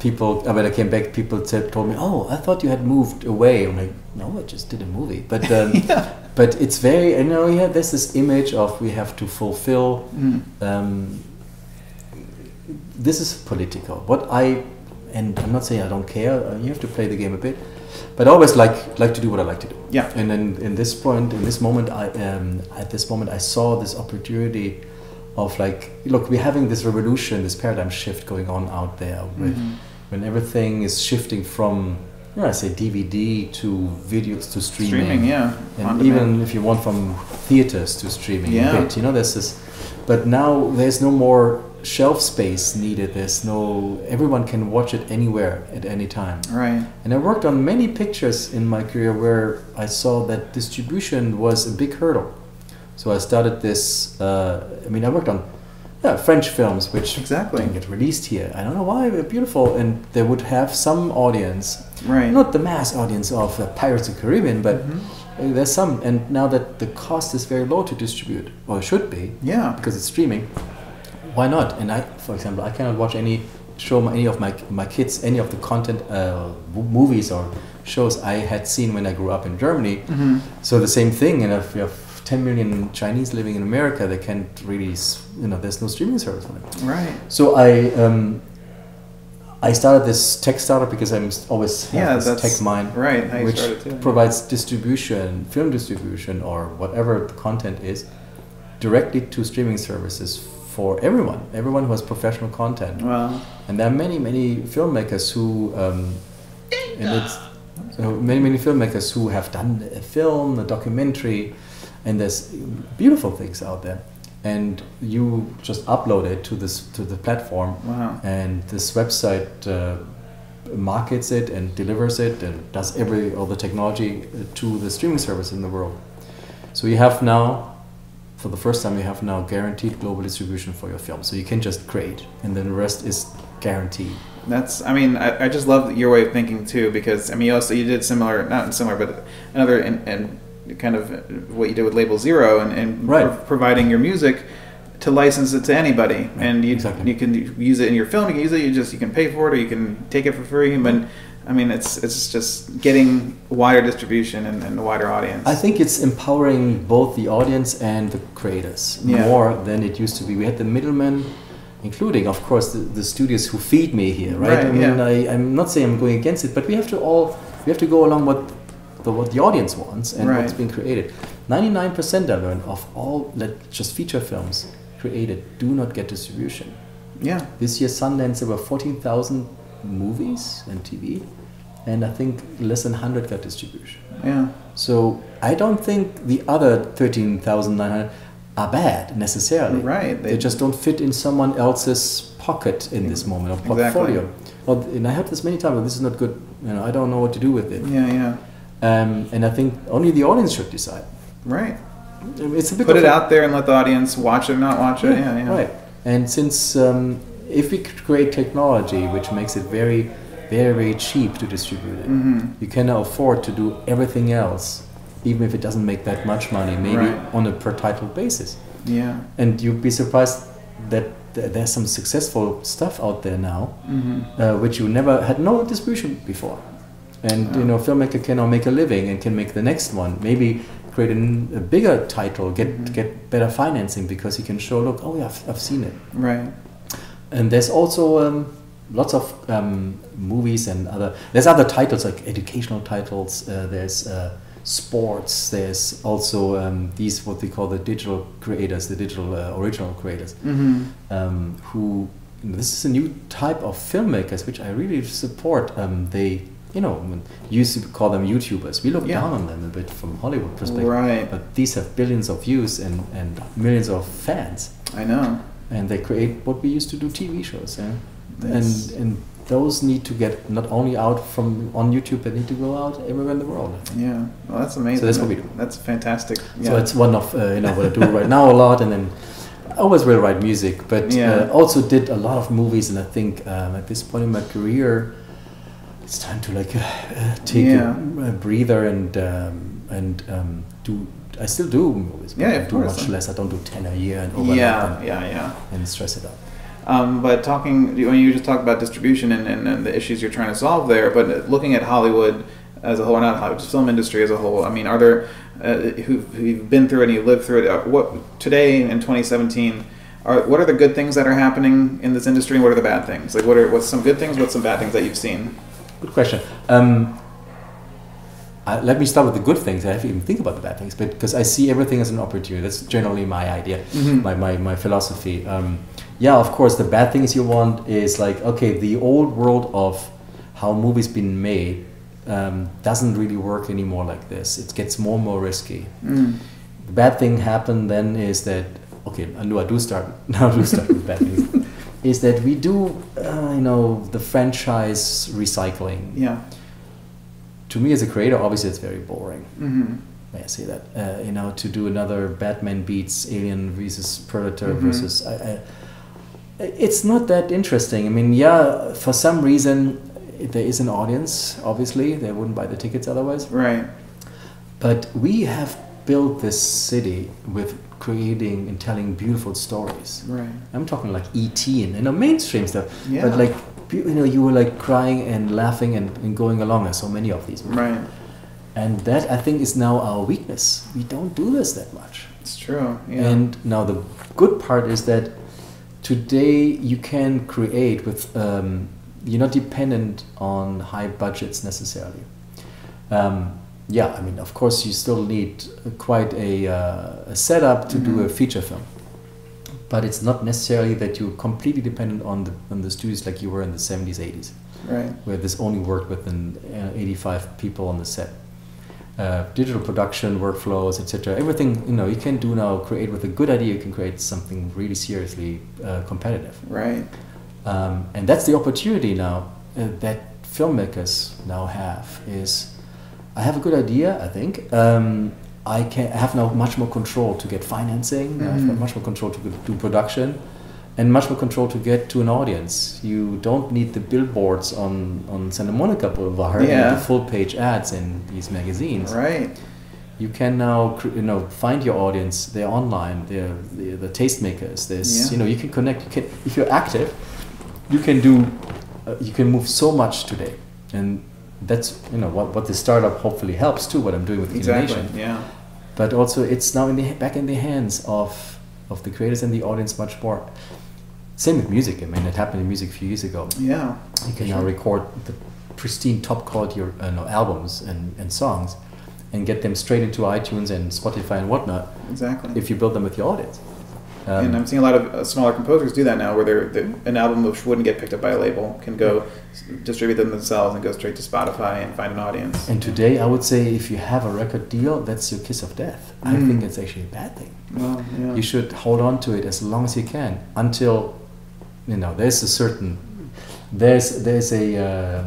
[SPEAKER 1] people uh, when I came back, people said, told me, "Oh, I thought you had moved away." I'm like, "No, I just did a movie." But um, yeah. but it's very you know yeah. There's this image of we have to fulfill. Mm. Um, this is political. What I and I'm not saying I don't care. Uh, you have to play the game a bit, but I always like like to do what I like to do.
[SPEAKER 2] Yeah.
[SPEAKER 1] And then in this point, in this moment, I um, at this moment I saw this opportunity of like, look, we're having this revolution, this paradigm shift going on out there, with, mm-hmm. When everything is shifting from you know, I say DVD to videos to streaming.
[SPEAKER 2] Streaming, yeah.
[SPEAKER 1] And even if you want from theaters to streaming, yeah. Bit, you know, there's this. But now there's no more shelf space needed. There's no everyone can watch it anywhere at any time.
[SPEAKER 2] Right.
[SPEAKER 1] And I worked on many pictures in my career where I saw that distribution was a big hurdle. So I started this. Uh, I mean, I worked on yeah, French films which
[SPEAKER 2] exactly
[SPEAKER 1] didn't get released here. I don't know why they're beautiful, and they would have some audience.
[SPEAKER 2] Right.
[SPEAKER 1] Not the mass audience of uh, Pirates of the Caribbean, but. Mm-hmm there's some and now that the cost is very low to distribute or should be
[SPEAKER 2] yeah
[SPEAKER 1] because it's streaming why not? And I, for example, I cannot watch any show any of my my kids any of the content uh, movies or shows I had seen when I grew up in Germany. Mm-hmm. So the same thing, and if you have 10 million Chinese living in America, they can't really, you know, there's no streaming service for them.
[SPEAKER 2] Right.
[SPEAKER 1] So I um, I started this tech startup because I'm always
[SPEAKER 2] yeah, this
[SPEAKER 1] tech mind,
[SPEAKER 2] right?
[SPEAKER 1] which provides distribution, film distribution, or whatever the content is, directly to streaming services for everyone, everyone who has professional content.
[SPEAKER 2] Wow.
[SPEAKER 1] And there are many, many filmmakers who, um, and it's so many, many filmmakers who have done a film, a documentary, and there's beautiful things out there. And you just upload it to this to the platform,
[SPEAKER 2] wow.
[SPEAKER 1] and this website uh, markets it and delivers it and does every all the technology to the streaming service in the world. So you have now for the first time you have now guaranteed global distribution for your film. So you can just create, and then the rest is guaranteed.
[SPEAKER 2] That's, I mean, I, I just love your way of thinking too, because I mean, you also you did similar, not similar, but another and and kind of what you did with Label Zero and, and
[SPEAKER 1] right.
[SPEAKER 2] pro- providing your music to license it to anybody, and you
[SPEAKER 1] exactly.
[SPEAKER 2] you can use it in your film. You can use it. You just you can pay for it, or you can take it for free. But I mean, it's it's just getting wider distribution and, and a wider audience.
[SPEAKER 1] I think it's empowering both the audience and the creators
[SPEAKER 2] yeah.
[SPEAKER 1] more than it used to be. We had the middlemen, including, of course, the, the studios who feed me here, right?
[SPEAKER 2] right
[SPEAKER 1] I mean,
[SPEAKER 2] yeah.
[SPEAKER 1] I, I'm not saying I'm going against it, but we have to all we have to go along what the what the audience wants and
[SPEAKER 2] right.
[SPEAKER 1] what's being created. Ninety nine percent of of all let just feature films created do not get distribution.
[SPEAKER 2] Yeah.
[SPEAKER 1] This year, Sundance there were fourteen thousand movies and TV and I think less than 100 got distribution.
[SPEAKER 2] Yeah.
[SPEAKER 1] So I don't think the other 13,900 are bad necessarily.
[SPEAKER 2] Right.
[SPEAKER 1] They, they, just don't fit in someone else's pocket in this moment or portfolio.
[SPEAKER 2] Exactly.
[SPEAKER 1] Well, and I heard this many times. This is not good. You know, I don't know what to do with it.
[SPEAKER 2] Yeah, yeah.
[SPEAKER 1] Um, and I think only the audience should decide.
[SPEAKER 2] Right.
[SPEAKER 1] It's a bit.
[SPEAKER 2] Put it out there and let the audience watch it or not watch it. Yeah, yeah.
[SPEAKER 1] Right. And since um, if we create technology which makes it very very, very cheap to distribute it.
[SPEAKER 2] Mm-hmm.
[SPEAKER 1] You cannot afford to do everything else, even if it doesn't make that much money, maybe
[SPEAKER 2] right.
[SPEAKER 1] on a per title basis.
[SPEAKER 2] Yeah.
[SPEAKER 1] And you'd be surprised that there's some successful stuff out there now,
[SPEAKER 2] mm-hmm.
[SPEAKER 1] uh, which you never had no distribution before. And you know, filmmaker can now make a living and can make the next one. Maybe create a, a bigger title, get mm-hmm. get better financing because he can show, look, oh yeah, I've, I've seen it.
[SPEAKER 2] Right.
[SPEAKER 1] And there's also um, lots of um, movies and other there's other titles like educational titles uh, there's uh, sports there's also um, these what we call the digital creators the digital uh, original creators
[SPEAKER 2] mm-hmm.
[SPEAKER 1] um, who this is a new type of filmmakers which i really support um, they you know used to call them youtubers we look
[SPEAKER 2] yeah.
[SPEAKER 1] down on them a bit from hollywood perspective
[SPEAKER 2] right
[SPEAKER 1] but these have billions of views and, and millions of fans
[SPEAKER 2] i know
[SPEAKER 1] and they create what we used to do tv shows yeah and and those need to get not only out from on YouTube, but need to go out everywhere in the world.
[SPEAKER 2] Yeah, well, that's amazing.
[SPEAKER 1] So that's what we do.
[SPEAKER 2] That's fantastic. Yeah.
[SPEAKER 1] So it's one of uh, you know what I do right now a lot, and then I always will write music, but
[SPEAKER 2] yeah.
[SPEAKER 1] uh, also did a lot of movies. And I think um, at this point in my career, it's time to like uh, take
[SPEAKER 2] Yeah.
[SPEAKER 1] a, a breather and um, and um, do. I still do movies. but
[SPEAKER 2] Yeah,
[SPEAKER 1] I
[SPEAKER 2] of
[SPEAKER 1] do
[SPEAKER 2] course.
[SPEAKER 1] much less. I don't do ten a year and overlap
[SPEAKER 2] Yeah,
[SPEAKER 1] and,
[SPEAKER 2] yeah, yeah.
[SPEAKER 1] and stress it out.
[SPEAKER 2] Um, but talking, when you just talk about distribution and, and, and the issues you're trying to solve there, but looking at Hollywood as a whole, or not Hollywood, film industry as a whole. I mean, are there uh, who who've been through it and you lived through it? uh, What today in 2017? Are, what are the good things that are happening in this industry, and what are the bad things? Like, what are what's some good things? What's some bad things that you've seen?
[SPEAKER 1] Good question. Um, uh, let me start with the good things. I have to even think about the bad things, but because I see everything as an opportunity. That's generally my idea,
[SPEAKER 2] Mhm.
[SPEAKER 1] my, my, my philosophy. Um, yeah, of course, the bad things you want is like, okay, the old world of how movies been made um, doesn't really work anymore like this. It gets more and more risky.
[SPEAKER 2] Mm.
[SPEAKER 1] The bad thing happened then is that, okay, I know I do start, now I do start with bad things, is that we do, uh, you know, the franchise recycling
[SPEAKER 2] Yeah.
[SPEAKER 1] to me as a creator, obviously it's very boring.
[SPEAKER 2] hmm
[SPEAKER 1] May I say that? Uh, you know, to do another Batman beats Alien versus Predator
[SPEAKER 2] Mhm.
[SPEAKER 1] versus. I, I, it's not that interesting. I mean, yeah, for some reason there is an audience. Obviously, they wouldn't buy the tickets otherwise.
[SPEAKER 2] Right.
[SPEAKER 1] But we have built this city with creating and telling beautiful stories.
[SPEAKER 2] Right.
[SPEAKER 1] I'm talking like ET and you know mainstream stuff.
[SPEAKER 2] Yeah.
[SPEAKER 1] But like you know, you were like crying and laughing and, and going along. There's so many of these.
[SPEAKER 2] Right.
[SPEAKER 1] And that I think is now our weakness. We don't do this that much.
[SPEAKER 2] It's true. Yeah.
[SPEAKER 1] And now the good part is that today you can create with um, you're not dependent on high budgets necessarily. Um, yeah, I mean, of course, you still need quite a, uh, a setup to do a
[SPEAKER 2] Mhm.
[SPEAKER 1] feature film, but it's not necessarily that you're completely dependent on the on the studios like you were in the 70s, 80s
[SPEAKER 2] right.
[SPEAKER 1] where this only worked with an, uh, 85 people on the set. Uh, digital production, workflows, etc. Everything you know you can do now. Create with a good idea, you can create something really seriously uh, competitive,
[SPEAKER 2] Right.
[SPEAKER 1] um, and that's the opportunity now uh, that filmmakers now have. Is I have a good idea. I think um, I can I have now much more control to get financing. I have
[SPEAKER 2] Mhm.
[SPEAKER 1] much more control to do production and much more control to get to an audience. You don't need the billboards on, on Santa Monica Boulevard
[SPEAKER 2] Yeah.
[SPEAKER 1] and the full page ads in these magazines.
[SPEAKER 2] Right.
[SPEAKER 1] You can now you know find your audience. They're online. They're, they're the tastemakers. There's
[SPEAKER 2] Yeah.
[SPEAKER 1] you know you can connect. You can if you're active, you can do uh, you can move so much today, and that's you know what what the startup hopefully helps too. What I'm doing with
[SPEAKER 2] Exactly.
[SPEAKER 1] Kino Nation
[SPEAKER 2] Yeah.
[SPEAKER 1] but also it's now in the back in the hands of of the creators and the audience much more. Same with music. I mean, it happened in music a few years ago.
[SPEAKER 2] Yeah.
[SPEAKER 1] You can
[SPEAKER 2] Sure.
[SPEAKER 1] now record the pristine, top quality uh, no, albums and, and songs, and get them straight into iTunes and Spotify and whatnot.
[SPEAKER 2] Exactly.
[SPEAKER 1] If you build them with your audience. Um,
[SPEAKER 2] and I'm seeing a lot of uh, smaller composers do that now, where they're, they an album which wouldn't get picked up by a label can go distribute them themselves and go straight to Spotify and find an audience.
[SPEAKER 1] and today, I would say, if you have a record deal, that's your kiss of death. I
[SPEAKER 2] Mm.
[SPEAKER 1] think it's actually a bad thing.
[SPEAKER 2] Well, yeah.
[SPEAKER 1] you should hold on to it as long as you can until you know there's a certain there's there's a uh,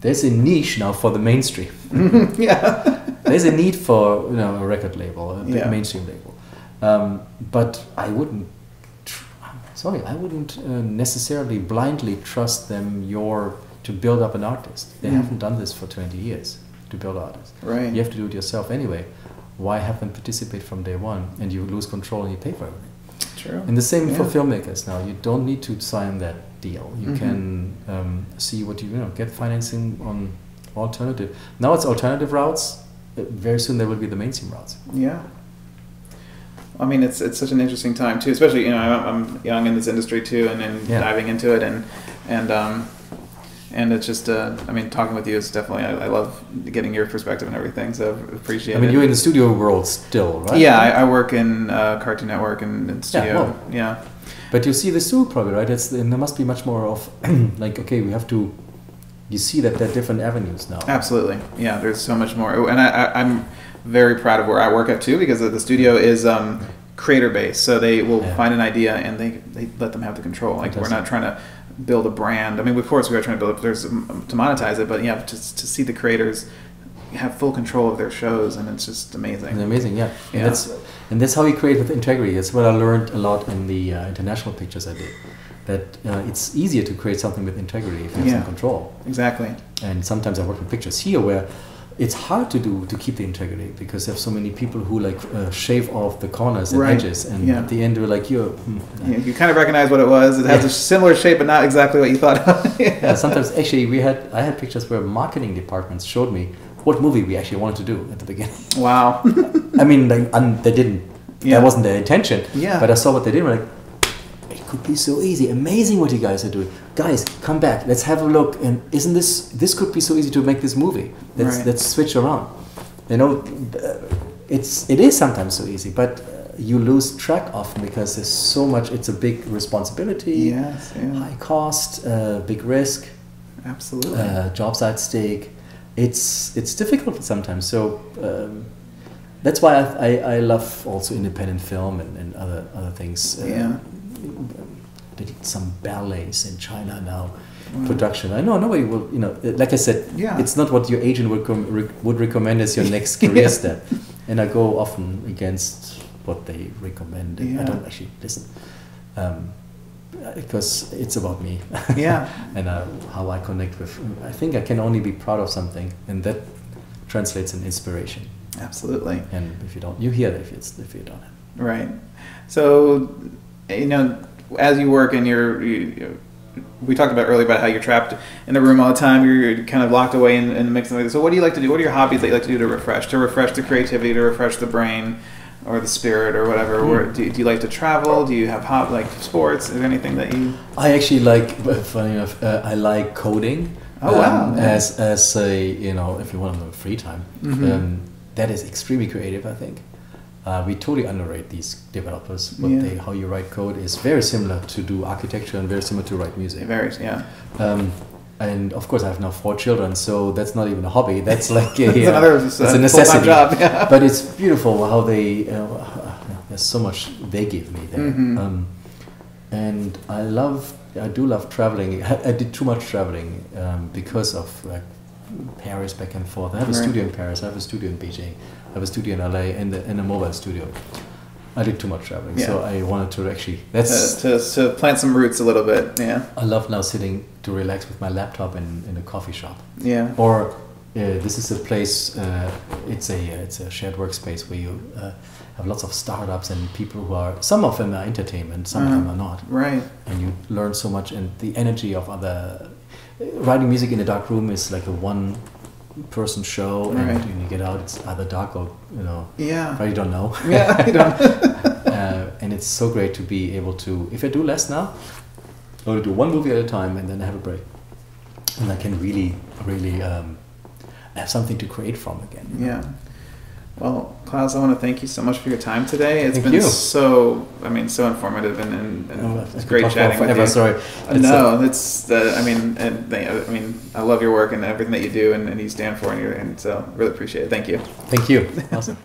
[SPEAKER 1] there's a niche now for the mainstream
[SPEAKER 2] yeah.
[SPEAKER 1] there's a need for you know a record label a
[SPEAKER 2] Yeah.
[SPEAKER 1] mainstream label um, but i wouldn't sorry i wouldn't uh, necessarily blindly trust them your to build up an artist they
[SPEAKER 2] Mm.
[SPEAKER 1] haven't done this for 20 years to build artists
[SPEAKER 2] Right.
[SPEAKER 1] you have to do it yourself anyway why have them participate from day one and you lose control and you pay for everything
[SPEAKER 2] True.
[SPEAKER 1] and the same for filmmakers now. You don't need to sign that deal. You
[SPEAKER 2] Mhm.
[SPEAKER 1] can um, see what you, you know get financing on alternative. Now it's alternative routes. Uh, Very soon there will be the mainstream routes.
[SPEAKER 2] Yeah. I mean, it's it's such an interesting time too, especially you know I'm, I'm young in this industry too, and then
[SPEAKER 1] Yeah.
[SPEAKER 2] diving into it, and and um, and it's just uh, I mean, talking with you is definitely I, I love getting your perspective and everything, so appreciate it.
[SPEAKER 1] I mean,
[SPEAKER 2] it.
[SPEAKER 1] you're in the studio world still, right?
[SPEAKER 2] Yeah, I, I work in uh, Cartoon Network and, and studio.
[SPEAKER 1] well.
[SPEAKER 2] Yeah,
[SPEAKER 1] But you see this too, probably, right? It's and there must be much more of like, okay, we have to. You see that there are different avenues now.
[SPEAKER 2] absolutely. Yeah, there's so much more, and I, I, I'm very proud of where I work at too because the studio is um, creator based, so they will
[SPEAKER 1] Yeah.
[SPEAKER 2] find an idea and they they let them have the control. Like we're not trying to build a brand. I mean, of course, we are trying to build. There's um, to monetize it, but yeah, to to see the creators have full control of their shows, and it's just amazing.
[SPEAKER 1] It's amazing, yeah.
[SPEAKER 2] Yeah.
[SPEAKER 1] And that's and that's how we create with integrity. That's what I learned a lot in the uh, international pictures I did. that uh, it's easier to create something with integrity if you have
[SPEAKER 2] Yeah.
[SPEAKER 1] some control.
[SPEAKER 2] Exactly.
[SPEAKER 1] And sometimes I work with pictures here where it's hard to do to keep the integrity because there's so many people who like uh, shave off the corners and
[SPEAKER 2] Right.
[SPEAKER 1] edges, and
[SPEAKER 2] Yeah.
[SPEAKER 1] at the end we're like, you're. hmm,
[SPEAKER 2] You, you kind of recognize what it was. It has
[SPEAKER 1] Yeah.
[SPEAKER 2] a similar shape, but not exactly what you thought.
[SPEAKER 1] yeah, sometimes actually we had I had pictures where marketing departments showed me what movie we actually wanted to do at the beginning.
[SPEAKER 2] Wow.
[SPEAKER 1] I mean, like, and they didn't.
[SPEAKER 2] Yeah.
[SPEAKER 1] That wasn't their intention.
[SPEAKER 2] Yeah.
[SPEAKER 1] But I saw what they did. like, could be so easy. Amazing what you guys are doing. Guys, come back. Let's have a look. And isn't this this could be so easy to make this movie? Let's
[SPEAKER 2] Right.
[SPEAKER 1] let's switch around. You know, uh, it's it is sometimes so easy, but uh, you lose track often because there's so much. It's a big responsibility,
[SPEAKER 2] yes. Yeah.
[SPEAKER 1] high cost, uh, big risk
[SPEAKER 2] Absolutely.
[SPEAKER 1] uh, jobs at stake. It's it's difficult sometimes. So um, that's why I, I, I love also independent film and, and other other things. Uh,
[SPEAKER 2] Yeah.
[SPEAKER 1] They did some ballets in China now.
[SPEAKER 2] Wow.
[SPEAKER 1] Production. I know nobody will. You know, uh, like I said,
[SPEAKER 2] Yeah.
[SPEAKER 1] it's not what your agent would would recommend as your next career
[SPEAKER 2] Yeah.
[SPEAKER 1] step. And I go often against what they recommend. and I don't actually listen. Um, because it's about me
[SPEAKER 2] yeah.
[SPEAKER 1] and uh, how I connect with. I think I can only be proud of something, and that translates in inspiration.
[SPEAKER 2] Absolutely.
[SPEAKER 1] And if you don't, you hear it if it's if you don't.
[SPEAKER 2] Right. So, you know, as you work and you're, you, we talked about earlier about how you're trapped in the room all the time. You're kind of locked away in, in the mix. So, what do you like to do? What are your hobbies that you like to do to refresh? To refresh the creativity, to refresh the brain, or the spirit, or whatever.
[SPEAKER 1] Hmm.
[SPEAKER 2] Or do, you- do you like to travel? Do you have hot like sports? Is there anything that you?
[SPEAKER 1] I actually like. Funny enough, uh, I like coding.
[SPEAKER 2] Oh, wow.
[SPEAKER 1] Um, as as a you know, if you want to free time,
[SPEAKER 2] Mhm.
[SPEAKER 1] um, that is extremely creative. I think. Uh, we totally underrate these developers. What
[SPEAKER 2] Yeah.
[SPEAKER 1] they, how you write code is very similar to do architecture and very similar to write music.
[SPEAKER 2] Very yeah.
[SPEAKER 1] Um, and of course, I have now four children, so that's not even a hobby. That's like a,
[SPEAKER 2] It's
[SPEAKER 1] uh,
[SPEAKER 2] another
[SPEAKER 1] it's
[SPEAKER 2] uh,
[SPEAKER 1] a necessity.
[SPEAKER 2] job. Yeah.
[SPEAKER 1] but it's beautiful how they. Uh, there's so much they give me there,
[SPEAKER 2] Mhm.
[SPEAKER 1] um, and I love. I do love traveling. I, I did too much traveling um, because of like Paris back and forth. I have a studio in Paris. I have a studio in Beijing. I have a studio in LA and, the, and a mobile studio. I did too much traveling, so I wanted to actually.
[SPEAKER 2] To,
[SPEAKER 1] That's
[SPEAKER 2] to, to plant some roots a little bit. Yeah.
[SPEAKER 1] I love now sitting to relax with my laptop in, in a coffee shop.
[SPEAKER 2] Yeah.
[SPEAKER 1] Or uh, this is a place. Uh, it's a it's a shared workspace where you uh, have lots of startups and people who are. Some of them are entertainment, some of them
[SPEAKER 2] Uh-huh.
[SPEAKER 1] are not,
[SPEAKER 2] Right.
[SPEAKER 1] and you learn so much. And the energy of other writing music in a dark room is like a one person show, and
[SPEAKER 2] Right.
[SPEAKER 1] when you get out, it's either dark or you know.
[SPEAKER 2] Yeah.
[SPEAKER 1] I don't know.
[SPEAKER 2] Yeah. I don't.
[SPEAKER 1] uh, and it's so great to be able to. If I do less now, I'll do one movie at a time and then I have a break, and I can really, really um, have something to create from again.
[SPEAKER 2] Yeah. Well, Klaus, I want to thank you so much for your time today. It's
[SPEAKER 1] Thank
[SPEAKER 2] been
[SPEAKER 1] you.
[SPEAKER 2] so, I mean, so informative and, and, and
[SPEAKER 1] Oh,
[SPEAKER 2] it's great chatting
[SPEAKER 1] forever,
[SPEAKER 2] with you.
[SPEAKER 1] Sorry.
[SPEAKER 2] Uh,
[SPEAKER 1] It's,
[SPEAKER 2] no, it's, uh, I mean, and they, I mean, I love your work and everything that you do and, and you stand for, and, you're, and so really appreciate it. Thank you.
[SPEAKER 1] Thank you. Awesome.